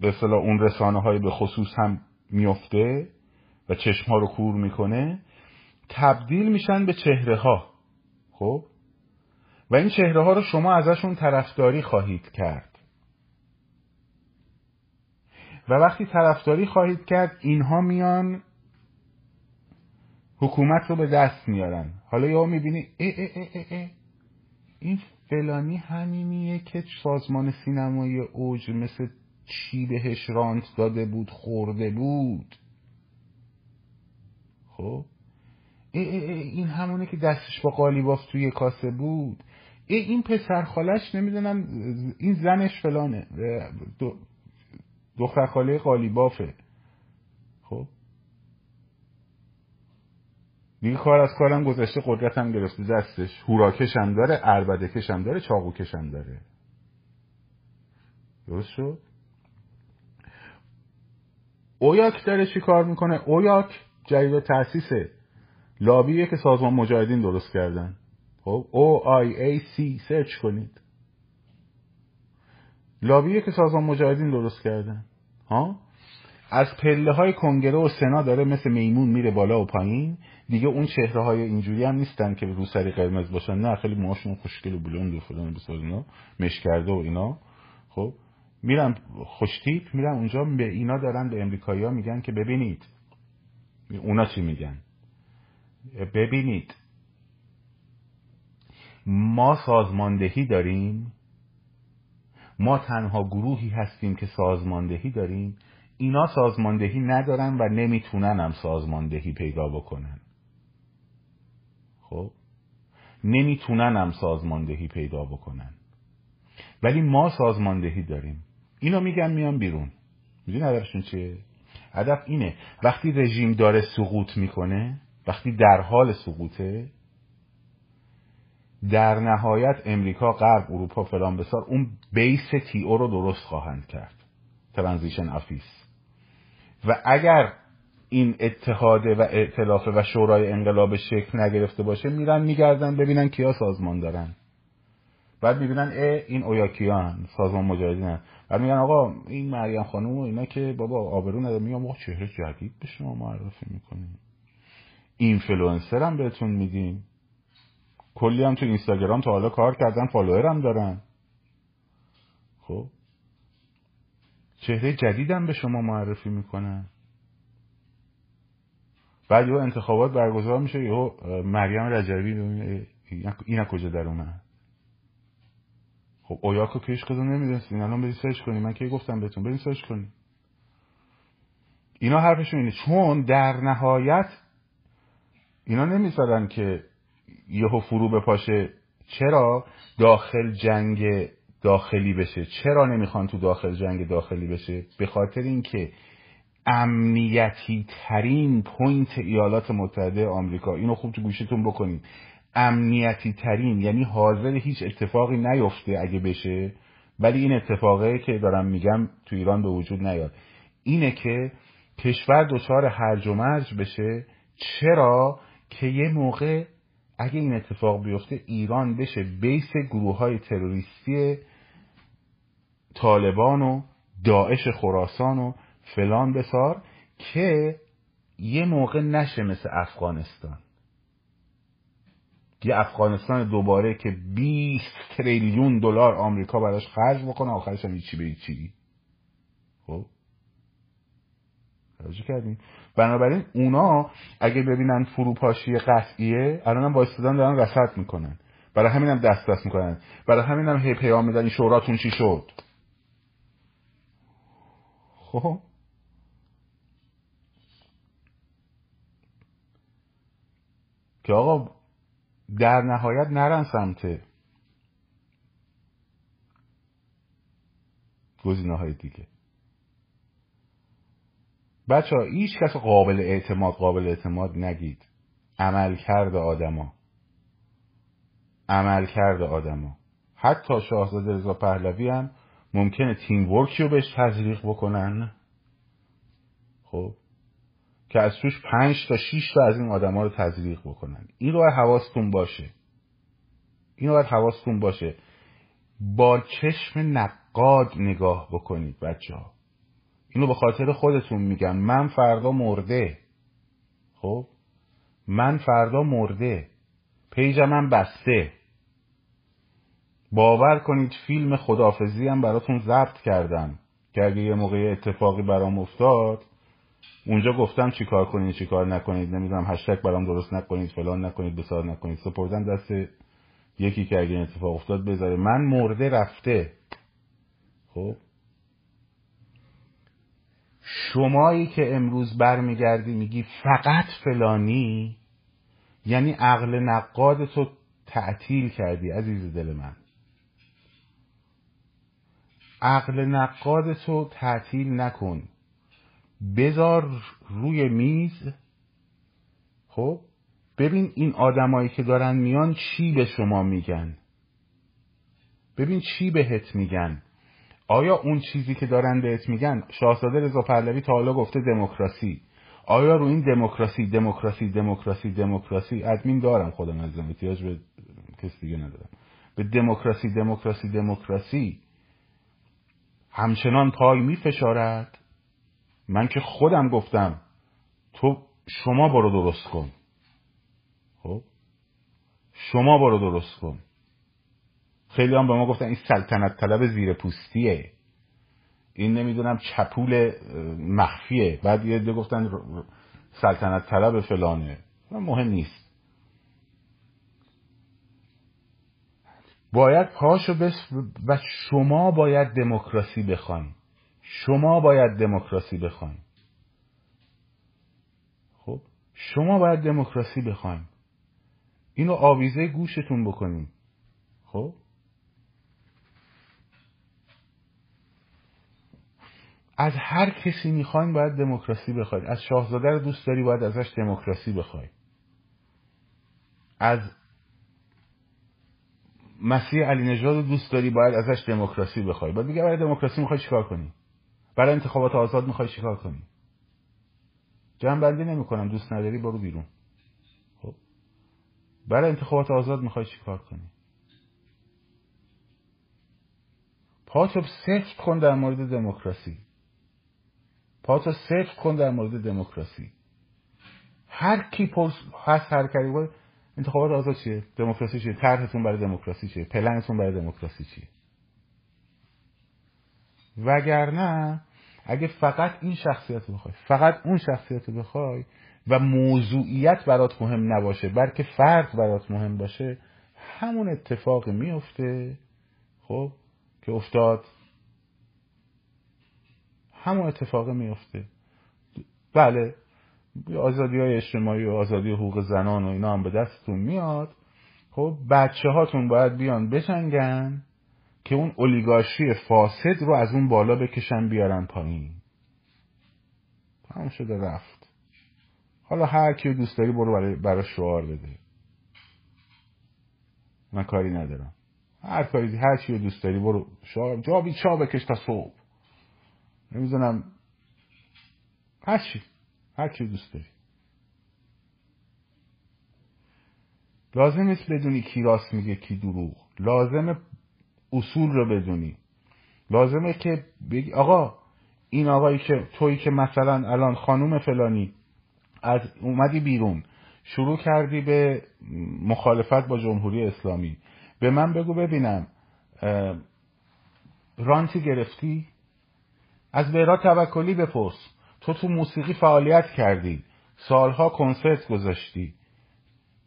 به اصطلاح اون رسانه های به خصوص هم میفته و چشم ها رو کور می‌کنه تبدیل میشن به چهره ها خب؟ و این چهره ها رو شما ازشون طرفداری خواهید کرد. و وقتی طرفداری خواهید کرد اینها میان حکومت رو به دست میارن. حالا یا می‌بینی ای ای ای ای. این فلانی همینیه که سازمان سینمایی اوج مثل چی بهش رانت داده بود خورده بود. خب؟ ای ای ای این همونه که دستش با قالیباف توی کاسه بود. ای این پسر خالش نمی‌دونم این زنش فلانه. دختر خاله قالیبافه. خب؟ دیگه کار از کارم گذشته قدرت هم گرفته دستش. هوراکش هم داره عربده هم داره چاقو هم داره. درست شد؟ OIAC داره چی کار می‌کنه؟ OIAC جدید تاسیس لابیه که سازمان مجاهدین درست کردن. خب O I A C search کنید. لابیه که سازمان مجاهدین درست کردن. ها؟ از پله های کنگره و سنا داره مثل میمون میره بالا و پایین. دیگه اون چهره های اینجوری هم نیستن که روسری قرمز باشن. نه خیلی موهاشون خوشگل و بلند و فلان بیسار اینا مش کرده و اینا. خب؟ میرن خوشتیپ میرن اونجا به اینا دارن به امریکایی میگن که ببینید. اونا چی میگن؟ ببینید. ما سازماندهی داریم. ما تنها گروهی هستیم که سازماندهی داریم. اینا سازماندهی ندارن و نمی‌تونن هم سازماندهی پیدا بکنن. خب؟ نمی‌تونن هم سازماندهی پیدا بکنن. ولی ما سازماندهی داریم. اینو میگن میان بیرون. می‌دونی هدفشون چیه؟ هدف اینه. وقتی رژیم داره سقوط می‌کنه وقتی در حال سقوطه در نهایت امریکا غرب اروپا فلان بیسار اون base T O رو درست خواهند کرد. transition office و اگر این اتحاده و ائتلافه و شورای انقلاب شکل نگرفته باشه میرن میگردن ببینن کیا سازمان دارن. بعد می‌بینن اه این OIAC یان سازمان مجاهدین بعد میگن آقا این مریم خانم و اینا که بابا آبرو نداره میگم آقا چهره جدید به شما معرفی می‌کنیم اینفلوئنسر هم بهتون میدیم کلی هم تو اینستاگرام تا حالا کار کردن follower هم دارن خب چهره جدیدم به شما معرفی می‌کنن بعد یه انتخابات برگزار میشه یه مریم رجبی اینا کجا در اومد خب اویاکو پیش کدوم نمی‌دونستین الان برید سرچ کنی من که گفتم بهتون؟ برید سرچ کنی اینا حرفشون اینه. چون در نهایت اینا نمی‌ذارن که یهو فرو بپاشه. چرا؟ داخل جنگ داخلی بشه. چرا نمی‌خوان تو داخل جنگ داخلی بشه؟ به خاطر اینکه امنیتی ترین point ایالات متحده آمریکا. اینو خوب تو گوشتون بکنید امنیتی ترین یعنی حاضره هیچ اتفاقی نیفته اگه بشه ولی این اتفاقه که دارم میگم تو ایران به وجود نیاد. اینه که کشور دچار هرج و مرج بشه. چرا؟ که یه موقع اگه این اتفاق بیفته ایران بشه base گروه های تروریستی طالبان و داعش خراسان و فلان بسار که یه موقع نشه مثل افغانستان. یه افغانستان دوباره که 20 تریلیون دلار آمریکا براش خرج بکنه آخرش هم هیچی به هیچی خب؟ توجه کردیم. بنابراین اونا اگه ببینن فروپاشی قطعیه الان هم با استودان دارن رسد می‌کنن. برای همین هم دست دست می‌کنن. برای همین هم هی پیام میدن این شوراتون چی شد؟ خب؟ که آقا در نهایت نرن سمت گزینه های دیگه. بچه ها هیچ کس قابل اعتماد قابل اعتماد نگید. عمل کرده آدما. عمل کرده آدما. حتی شاهزاده رضا پهلوی هم ممکنه تیم ورکی رو بهش تزریق بکنن. خب؟ که از توش پنج تا شیش تا از این آدما رو تزریق بکنن. این رو حواستون باشه. این رو باید حواستون باشه. با چشم نقاد نگاه بکنید بچه ها اینو به خاطر خودتون میگم. من فردا مرده. خب؟ من فردا مرده. پیجم من بسته. باور کنید فیلم خدافزی هم براتون ضبط کردم. که اگه یه موقع اتفاقی برام افتاد اونجا گفتم چیکار کنید چیکار نکنید نمی‌دونم هشتگ برام درست نکنید فلان نکنید بسار نکنید. سپردم دست یکی که اگه اتفاق افتاد بذاره. من مرده رفته. خب؟ شمایی که امروز برمیگردی میگی فقط فلانی؟ یعنی عقل نقاد تو تعطیل کردی عزیز دل من. عقل نقاد تو تعطیل نکن. بذار روی میز. خب ببین این آدمایی که دارن میان چی به شما میگن؟ ببین چی بهت میگن؟ آیا اون چیزی که دارن بهت میگن؟ شاهزاده رضا پهلوی تا حالا گفته دموکراسی. آیا رو این دموکراسی دموکراسی دموکراسی دموکراسی؟ ادمین دارم خودم از احتیاج به کسی دیگه ندارم. به دموکراسی دموکراسی دموکراسی. همچنان پای میفشارد. من که خودم گفتم تو شما برو درست کن. خب؟ شما برو درست کن. خیلی هم به ما گفتن این سلطنت طلب زیر پوستیه. این نمی‌دونم چپول مخفیه. بعد یه ده گفتن سلطنت طلب فلانه. مهم نیست. باید پاشو بس و شما باید دموکراسی بخواین شما باید دموکراسی بخواین. خب؟ شما باید دموکراسی بخواین. اینو آویزه گوشتون بکنین. خب؟ از هر کسی می‌خواین باید دموکراسی بخواید از شاهزاده رو دوست داری باید ازش دموکراسی بخوای از مسیح علی نژاد رو دوست داری باید ازش دموکراسی بخوای بعد میگه برای دموکراسی می‌خوای چیکار کنی؟ برای انتخابات آزاد می‌خوای چیکار کنی؟ جمع بندی نمی‌کنم دوست نداری برو بیرون. خب. برای انتخابات آزاد می‌خوای چیکار کنی؟ پاتو سفت کن در مورد دموکراسی. پاتو سفت کن در مورد دموکراسی. هر کی پرس هست هر کاری انتخابات آزاد چیه؟ دموکراسی چیه؟ طرحتون برای دموکراسی چیه؟ پلنتون برای دموکراسی چیه؟ وگرنه اگه فقط این شخصیت رو بخوای فقط اون شخصیت رو بخوای و موضوعیت برات مهم نباشه بلکه فرد برات مهم باشه همون اتفاق میفته خب که افتاد. همون اتفاق میفته. بله آزادی های اجتماعی و آزادی حقوق زنان و اینا هم به دستتون میاد. خب بچه هاتون باید بیان بجنگن. که اون اولیگارشی فاسد رو از اون بالا بکشن بیارن پایین. تمام شده رفت. حالا هر کی دوست داری برو برای, شعار بده. من کاری ندارم. هر کاری هر چی دوست داری برو شعار جا بی چا بکش تا صبح. نمی‌دونم. هر چی. هر کی دوست داری. لازم نیست بدونی کی راست میگه کی دروغ. لازم اصول رو بدونی. لازمه که بگی آقا این آقایی که تویی که مثلا الان خانوم فلانی از اومدی بیرون شروع کردی به مخالفت با جمهوری اسلامی. به من بگو ببینم رانتی گرفتی؟ از بهرا توکلی بپرس. تو تو موسیقی فعالیت کردی. سالها کنسرت گذاشتی.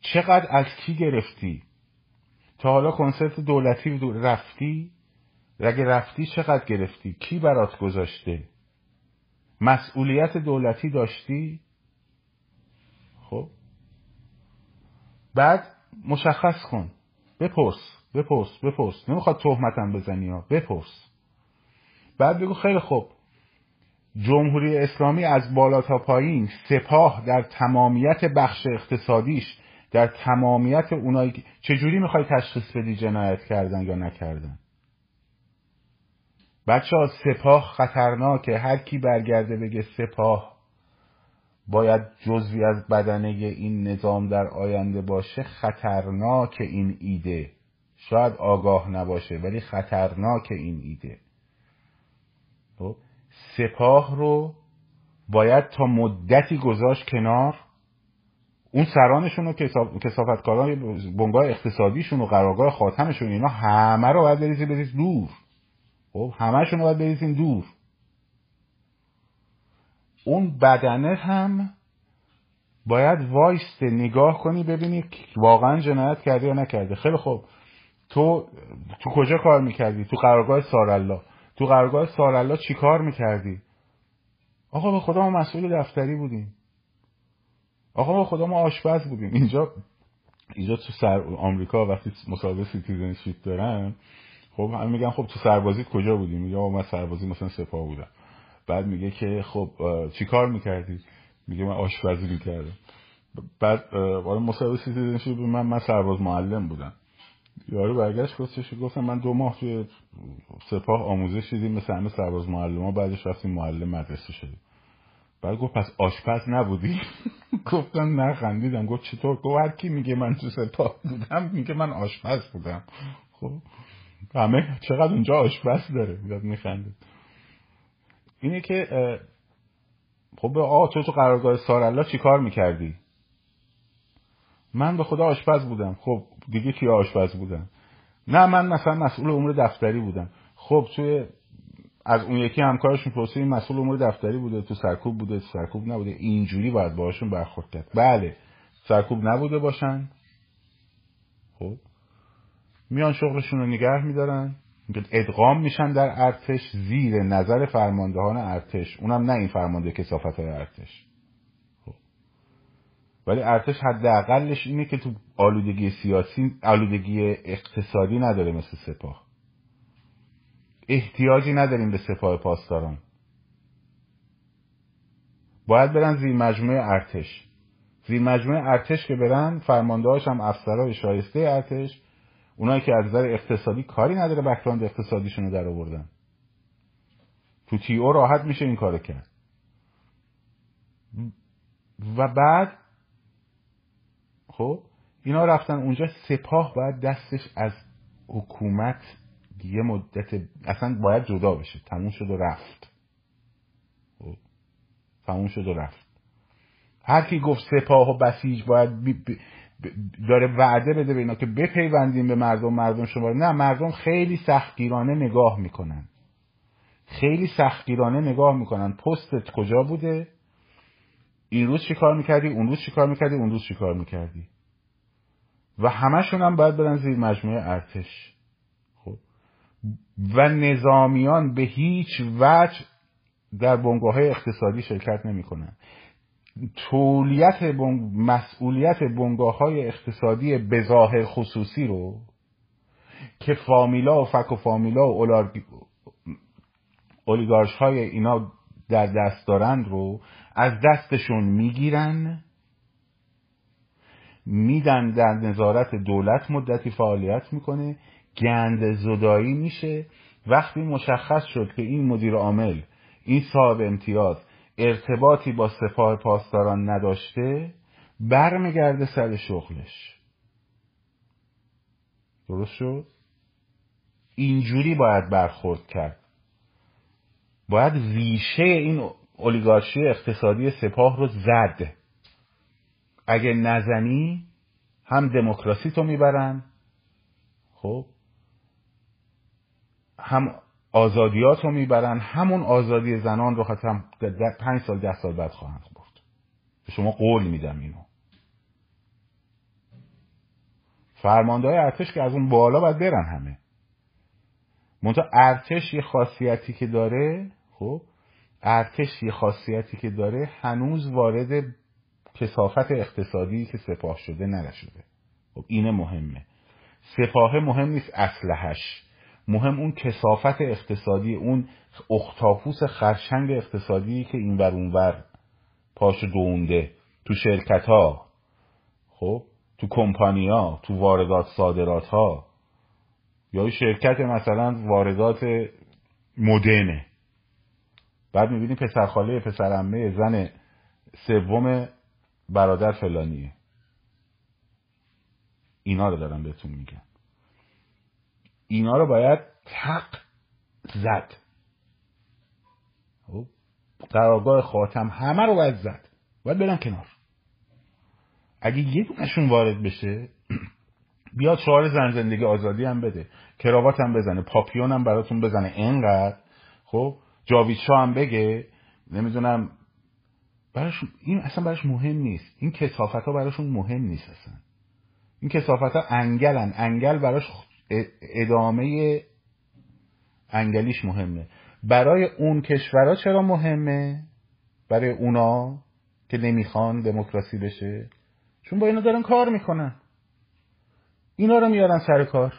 چقدر از کی گرفتی؟ تا حالا کنسرت دولتی رفتی؟ اگه رفتی چقدر گرفتی؟ کی برات گذاشته؟ مسئولیت دولتی داشتی؟ خب. بعد مشخص کن. بپرس بپرس بپرس. نمی‌خواد تهمتم بزنی ها. بپرس. بعد بگو خیلی خوب. جمهوری اسلامی از بالا تا پایین سپاه در تمامیت بخش اقتصادیش در تمامیت اونایی چجوری می‌خوای تشخیص بدی جنایت کردن یا نکردن؟ بچه ها سپاه خطرناکه. هر کی برگرده بگه سپاه باید جزوی از بدنه این نظام در آینده باشه خطرناک این ایده. شاید آگاه نباشه ولی خطرناک این ایده. خب؟ سپاه رو باید تا مدتی گذاشت کنار اون سرانشون و کسافتکاران بنگاه اقتصادیشون و قرارگاه خاتمشون اینا همه رو باید بریزی بریز دور. خب همهشون رو باید بریزین دور. اون بدنه هم باید وایست نگاه کنی ببینی واقعا جنایت کرده یا نکرده. خیلی خوب. تو تو کجا کار می‌کردی؟ تو قرارگاه ثارالله. تو قرارگاه ثارالله چی کار می‌کردی؟ آقا به خدا ما مسئول دفتری بودیم. آقا به خدا ما آشپز بودیم. اینجا اینجا تو سر آمریکا وقتی مصاحبه citizenship دارن خب هم میگن خب تو سربازی کجا بودیم؟ میگه من سربازی مثلا سپاه بودم. بعد میگه که خب چی کار می‌کردی؟ میگه من آشپزی می‌کردم بعد وارد مصاحبه citizenship من من سرباز معلم بودم. یارو برگشت گفتش گفتم من دو ماه توی سپاه آموزش دیدیم مثل همه سرباز معلم ها بعدش رفتیم معلم مدرسه شدیم. بعد گفت پس آشپز نبودی؟ گفتم نه خندیدم. گفت چطور؟ گفت هر کی میگه من تو سپاه بودم میگه من آشپز بودم. خب همه چقدر اونجا آشپز داره؟ یارو میخندید. اینه که خب آقا تو تو قرارگاه سارالله چی کار می‌کردی؟ من به خدا آشپز بودم. خب دیگه کی آشپز بودم نه من مثلا مسئول امور دفتری بودم. خب توی از اون یکی همکارش می‌پرسه این مسئول امور دفتری بوده تو سرکوب بوده تو سرکوب نبوده. اینجوری باید باشون برخورد کرد. بله سرکوب نبوده باشن. خب. میان شغلشون رو نگه میدارن. ادغام میشن در ارتش زیر نظر فرماندهان ارتش. اونم نه این فرمانده کسافت های ارتش. خب. ولی ارتش حداقلش اینه که تو آلودگی سیاسی آلودگی اقتصادی نداره مثل سپاه. احتیاجی نداریم به سپاه پاسداران. باید برن زیر مجموعه ارتش. زیر مجموعه ارتش که برن فرماندهاش هم افسرهای شایسته ارتش اونایی که از نظر اقتصادی کاری نداره بکراند اقتصادیشون رو در آوردن. تو تی او راحت میشه این کارو کرد. و بعد خب اینا رفتن اونجا سپاه باید دستش از حکومت یه مدت اصلا باید جدا بشه. تموم شد و رفت. خب. تموم شد و رفت. هر کی گفت سپاه و بسیج باید داره وعده بده به اینا که بپیوندیم به مردم مردم شما نه مردم خیلی سختگیرانه نگاه می‌کنن. خیلی سختگیرانه نگاه می‌کنن. پستت کجا بوده؟ این روز چی کار می‌کردی؟ اون روز چی کار می‌کردی؟ اون روز چی کار می‌کردی؟ و همشون هم باید برن زیر مجموعه ارتش. و نظامیان به هیچ وجه در بنگاه اقتصادی شرکت نمی‌کنن. تولیت مسئولیت بنگاه های اقتصادی بظاهر خصوصی رو که فامیلا و فک و فامیلا و اولیگارش های اینا در دست دارند رو از دستشون می‌گیرن میدن در نظارت دولت مدتی فعالیت می‌کنه گند زدایی میشه. وقتی مشخص شد که این مدیر عامل این صاحب امتیاز ارتباطی با سپاه پاسداران نداشته برمیگرده سر شغلش. درست شد؟ اینجوری باید برخورد کرد. باید ریشه این اولیگارشی اقتصادی سپاه رو زد. اگه نزنی هم دموکراسی تو می‌برن. خب هم آزادیات رو می‌برن همون آزادی زنان رو هم پنج سال ده سال بعد خواهند برد به شما قول میدم اینو. فرمانده های ارتش که از اون بالا باید برن همه. منتها ارتش یه خاصیتی که داره خب ارتش یه خاصیتی که داره هنوز وارد کسافت اقتصادی که سپاه شده نشده. خب اینه مهمه. سپاه مهم نیست اسلحش مهم اون کسافت اقتصادی اون اختاپوس خرچنگ اقتصادی که این ور اونور پاش دونده تو شرکت ها خب؟ تو کمپانیا تو واردات صادرات ها یا شرکت مثلا واردات مدرنه. بعد می‌بینی پسر خاله پسر امه زن سوم برادر فلانیه. اینا رو دارم بهتون میگم. اینا رو باید تق زد. خب؟ قرارگاه خاتم همه رو باید زد. باید برن کنار. اگه یه دونشون وارد بشه بیاد شعار زن زندگی آزادی هم بده. کراوات هم بزنه پاپیون هم براتون بزنه. انقدر خب جاویدشا هم بگه نمی‌دونم براش این اصلا براش مهم نیست. این کسافت ها براشون مهم نیست اصلا. این کسافت ها انگلن. انگل براش ادامه انگلیش مهمه. برای اون کشورها چرا مهمه؟ برای اونا که نمی‌خوان دموکراسی بشه؟ چون با اینا دارن کار می‌کنن. اینا رو میارن سر کار.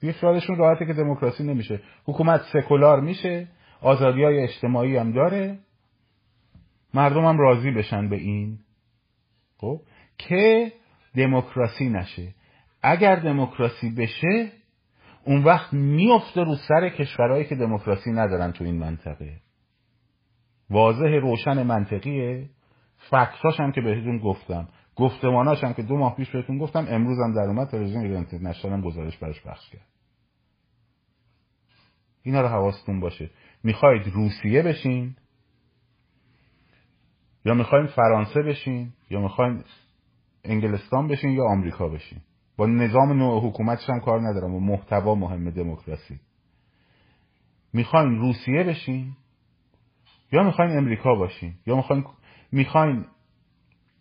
دیگه خیالشون راحته که دموکراسی نمیشه. حکومت سکولار میشه آزادی های اجتماعی هم داره. مردم هم راضی بشن به این. خب؟ که دموکراسی نشه. اگر دموکراسی بشه اون وقت میفته رو سر کشورهایی که دموکراسی ندارن تو این منطقه. واضح روشن منطقیه. فکتاش هم که بهتون گفتم گفتماناش هم که دو ماه پیش بهتون گفتم امروز هم در اومد تلویزیون اینترنشنال هم گزارش برش پخش کرد. اینا رو حواستون باشه. می‌خواید روسیه بشین یا می‌خواین فرانسه بشین یا می‌خواین انگلستان بشین یا آمریکا بشین. با نظام نوع حکومتش هم کار ندارم و محتوا مهم دموکراسی. می‌خواین روسیه بشین یا می‌خواین امریکا باشین یا می‌خواین می‌خواین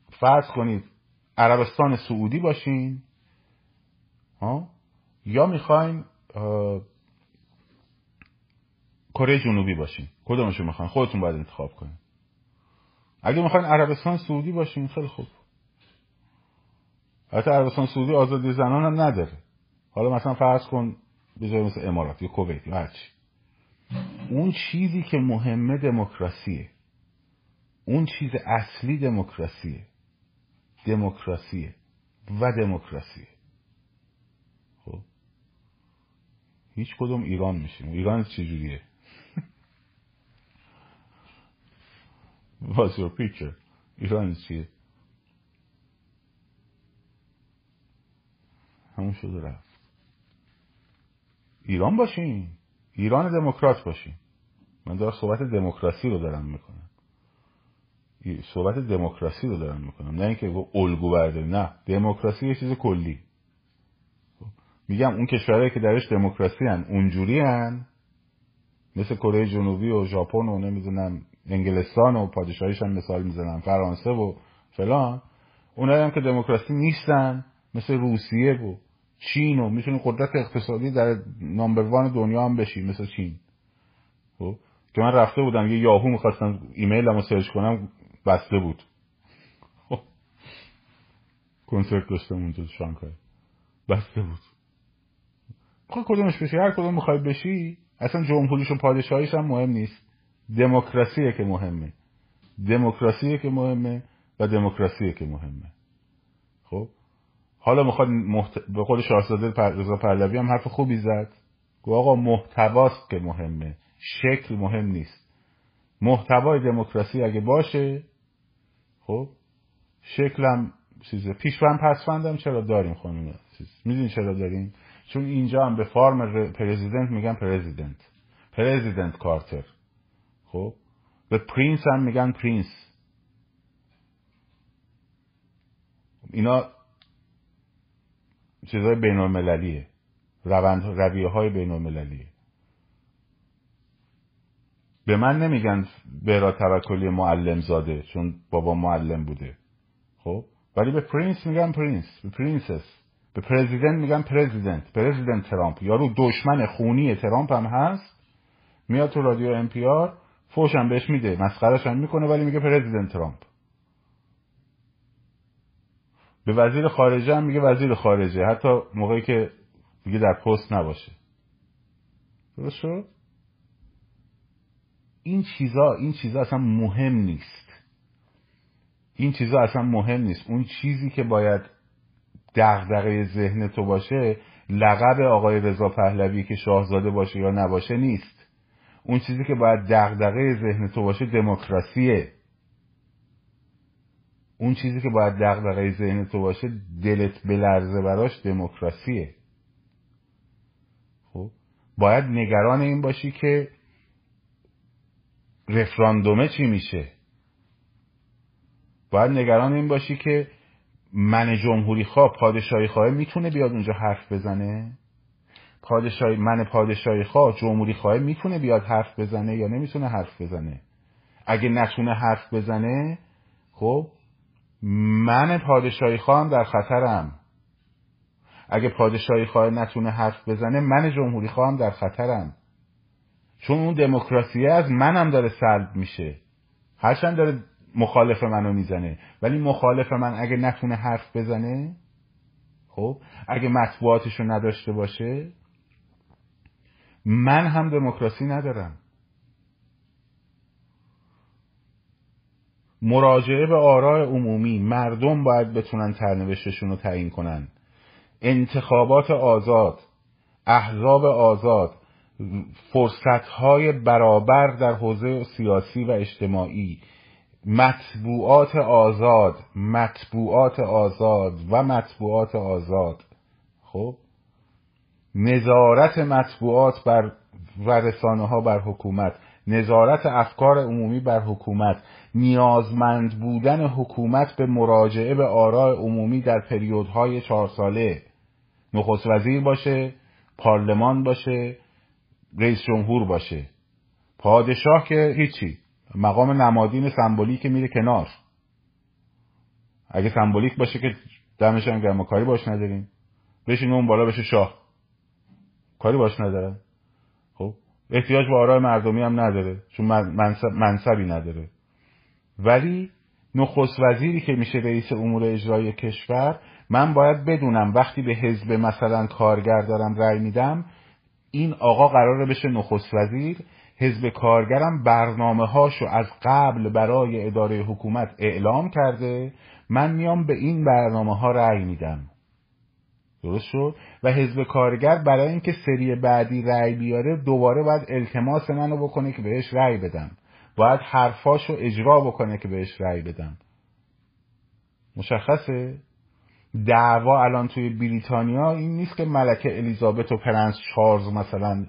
فرض کنید عربستان سعودی باشین ها؟ یا می‌خواین کره جنوبی باشین. کدومشو می‌خواین؟ خودتون باید انتخاب کنین. اگه می‌خواین عربستان سعودی باشین خیلی خوب. البته عربستان سعودی آزادی زنان هم نداره. حالا مثلا فرض کن به جای مثل امارات یا کویت یا هرچی اون چیزی که مهمه دموکراسیه. اون چیز اصلی دموکراسیه. دموکراسیه و دموکراسیه. خب؟ هیچ کدوم ایران میشیم. ایران چجوریه؟ What's your picture? ایران چیه؟ همون شده رفت. ایران باشین. ایران دموکرات باشین. من دارم صحبت دموکراسی رو دارم می‌کنم. صحبت دموکراسی رو دارم می‌کنم. نه اینکه الگو برداریم نه. دموکراسی یه چیز کلی. میگم اون کشورهایی که درش دموکراسی هن اونجوری هن. مثل کره جنوبی و ژاپن و نمی‌دونم انگلستان و پادشاهیش هم مثال می‌زنم. فرانسه و فلان. اونایی هم که دموکراسی نیستن مثل روسیه و چین و می‌تونی قدرت اقتصادی در نامبر وان دنیا هم بشی مثل چین. خب؟ که من رفته بودم یه یاهو می‌خواستم ایمیل رو سرچ کنم بسته بود. خب. کنسرت داشتم اونجا شانگهای. بسته بود. خب کدومش بشی؟ هر کدوم می‌خوای بشی اصلا جمهوریش و پادشاهیش هم مهم نیست. دموکراسیه که مهمه. دموکراسیه که مهمه و دموکراسیه که مهمه. خب؟ حالا می‌خواد محت... به قول شاهزاده رضا پهلوی هم حرف خوبی زد. گو آقا محتواست که مهمه. شکل مهم نیست. محتوای دموکراسی اگه باشه خب شکلم چیزه. پیشوند پسوندم چرا داریم خانم می‌دونی چرا داریم؟ چون اینجا هم به former president میگن president. President کارتر. خب؟ به prince هم میگن prince. اینا چیزهای بین المللیه روند رویه های بین المللیه به من نمیگن برا توکلی معلم زاده چون بابا معلم بوده. خب؟ ولی به prince میگن prince به princess. به president میگن president. President ترامپ. یارو دشمن خونی ترامپ هم هست. میاد تو رادیو ام پی آر فوشم بهش میده مسخرش هم می‌کنه ولی میگه President ترامپ. به وزیر خارجه هم میگه وزیر خارجه. حتی موقعی که دیگه در پست نباشه. درست شد؟ این چیزا این چیزا اصلا مهم نیست. این چیزا اصلا مهم نیست. اون چیزی که باید دغدغه ذهن تو باشه لقب آقای رضا پهلوی که شاهزاده باشه یا نباشه نیست. اون چیزی که باید دغدغه ذهن تو باشه دموکراسیه. اون چیزی که باید دغدغه ذهن تو باشه دلت بلرزه براش دموکراسیه. خب؟ باید نگران این باشی که رفراندومه چی میشه. باید نگران این باشی که من جمهوری خواه پادشاهی خواه می‌تونه بیاد اونجا حرف بزنه؟ پادشاهی من پادشاهی خواه جمهوری خواه می‌تونه بیاد حرف بزنه یا نمی‌تونه حرف بزنه؟ اگه نتونه حرف بزنه خب؟ من پادشاهی خواهم در خطرم. اگه پادشاهی خواه نتونه حرف بزنه من جمهوری خواهم در خطرم. چون اون دموکراسی از منم داره سلب میشه. هرچند داره مخالف منو می‌زنه. ولی مخالف من اگه نتونه حرف بزنه خب اگه مطبوعاتشو نداشته باشه من هم دموکراسی ندارم. مراجعه به آراء عمومی مردم باید بتونن ترنوشتشون رو تعیین کنن. انتخابات آزاد احزاب آزاد فرصتهای برابر در حوزه سیاسی و اجتماعی مطبوعات آزاد مطبوعات آزاد و مطبوعات آزاد. خب؟ نظارت مطبوعات بر و رسانه ها بر حکومت نظارت افکار عمومی بر حکومت نیازمند بودن حکومت به مراجعه به آراء عمومی در پریودهای چهار ساله. نخست وزیر باشه پارلمان باشه رئیس جمهور باشه. پادشاه که هیچی. مقام نمادین سمبولیک میره کنار. اگه سمبولیک باشه که دمش هم گرم کاری باش نداریم. بشین اون بالا بشه شاه. کاری باش نداره. خب احتیاج به آرای مردمی هم نداره. چون منصب منصبی نداره. ولی نخست وزیری که میشه رئیس امور اجرایی کشور من باید بدونم وقتی به حزب مثلا کارگر دارم رأی میدم این آقا قراره بشه نخست وزیر. حزب کارگرم برنامه هاشو از قبل برای اداره حکومت اعلام کرده. من میام به این برنامه ها رأی میدم. درست شد؟ و حزب کارگر برای اینکه سری بعدی رأی بیاره دوباره باید التماس منو بکنه که بهش رأی بدم. باید حرفاشو اجرا بکنه که بهش رأی بدم مشخصه؟ دعوا الان توی بریتانیا این نیست که ملکه الیزابت و پرنس چارلز مثلا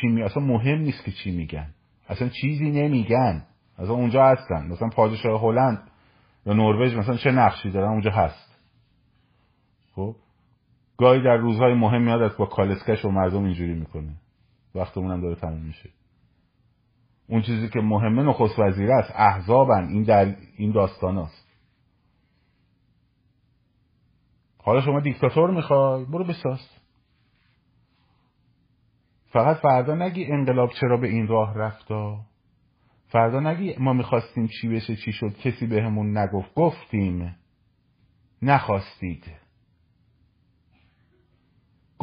چی می اصلا مهم نیست که چی میگن. اصلا چیزی نمیگن. اصلا اونجا هستن. مثلا پادشاه هلند یا نروژ مثلا چه نقشی دارن؟ اونجا هست. خب؟ گاهی در روزهای مهم میاد با کالسکش و مردم اینجوری می‌کنه. وقتمون هم داره تموم میشه. اون چیزی که مهمه نخست وزیر است. احزابن. این در این داستان است حالا شما دیکتاتور می‌خوای؟ برو بساز. فقط فردا نگی انقلاب چرا به این راه رفتا فردا نگی ما می‌خواستیم چی بشه چی شد؟ کسی بهمون به نگفت. گفتیم. نخواستید.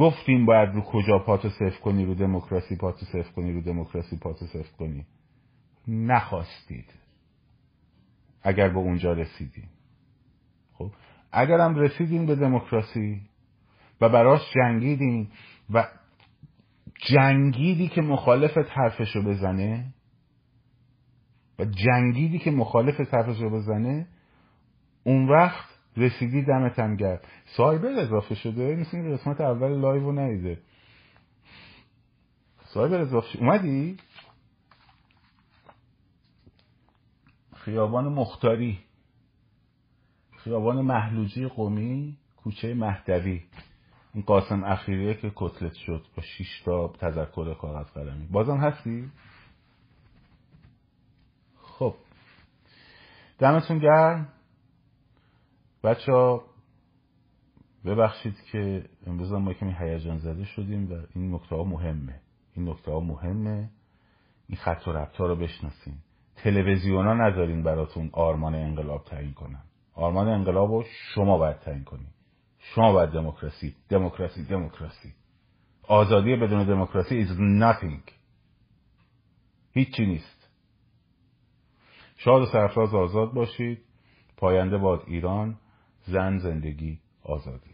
گفتیم باید رو کجا پاتو صفر کنی رو دموکراسی پاتو صفر کنی رو دموکراسی پاتو صفر کنی. نخواستید. اگر به اونجا رسیدیم. خب؟ اگرم رسیدیم به دموکراسی و براش جنگیدیم و جنگیدی که مخالفت حرفشو بزنه و جنگیدی که مخالفت حرفشو بزنه اون وقت رسیدی دمتم گرد سایبر اضافه شده؟ مثل این قسمت اول لایو رو ندیده سایبر اضافه شده. اومدی؟ خیابان مختاری. خیابان محلوجی قومی کوچه مهدوی. این قاسم اخیریه که کتلت شد با شیش تا تذکر کاغذ قلمی. بازم هستی؟ خب. دمتون گرم. بچه ها ببخشید که امروز ما کمی هیجان زده شدیم و این نکته ها مهمه. این نکته ها مهمه. این خط و ربط ها رو بشناسین. تلویزیون ها نذارین براتون آرمان انقلاب تعیین کنن. آرمان انقلاب رو شما باید تعیین کنین شما باید دموکراسی. دموکراسی دموکراسی. آزادی بدون دموکراسی is nothing. هیچی نیست. شاد و سرفراز آزاد باشید. پاینده باد ایران. زن زندگی آزادی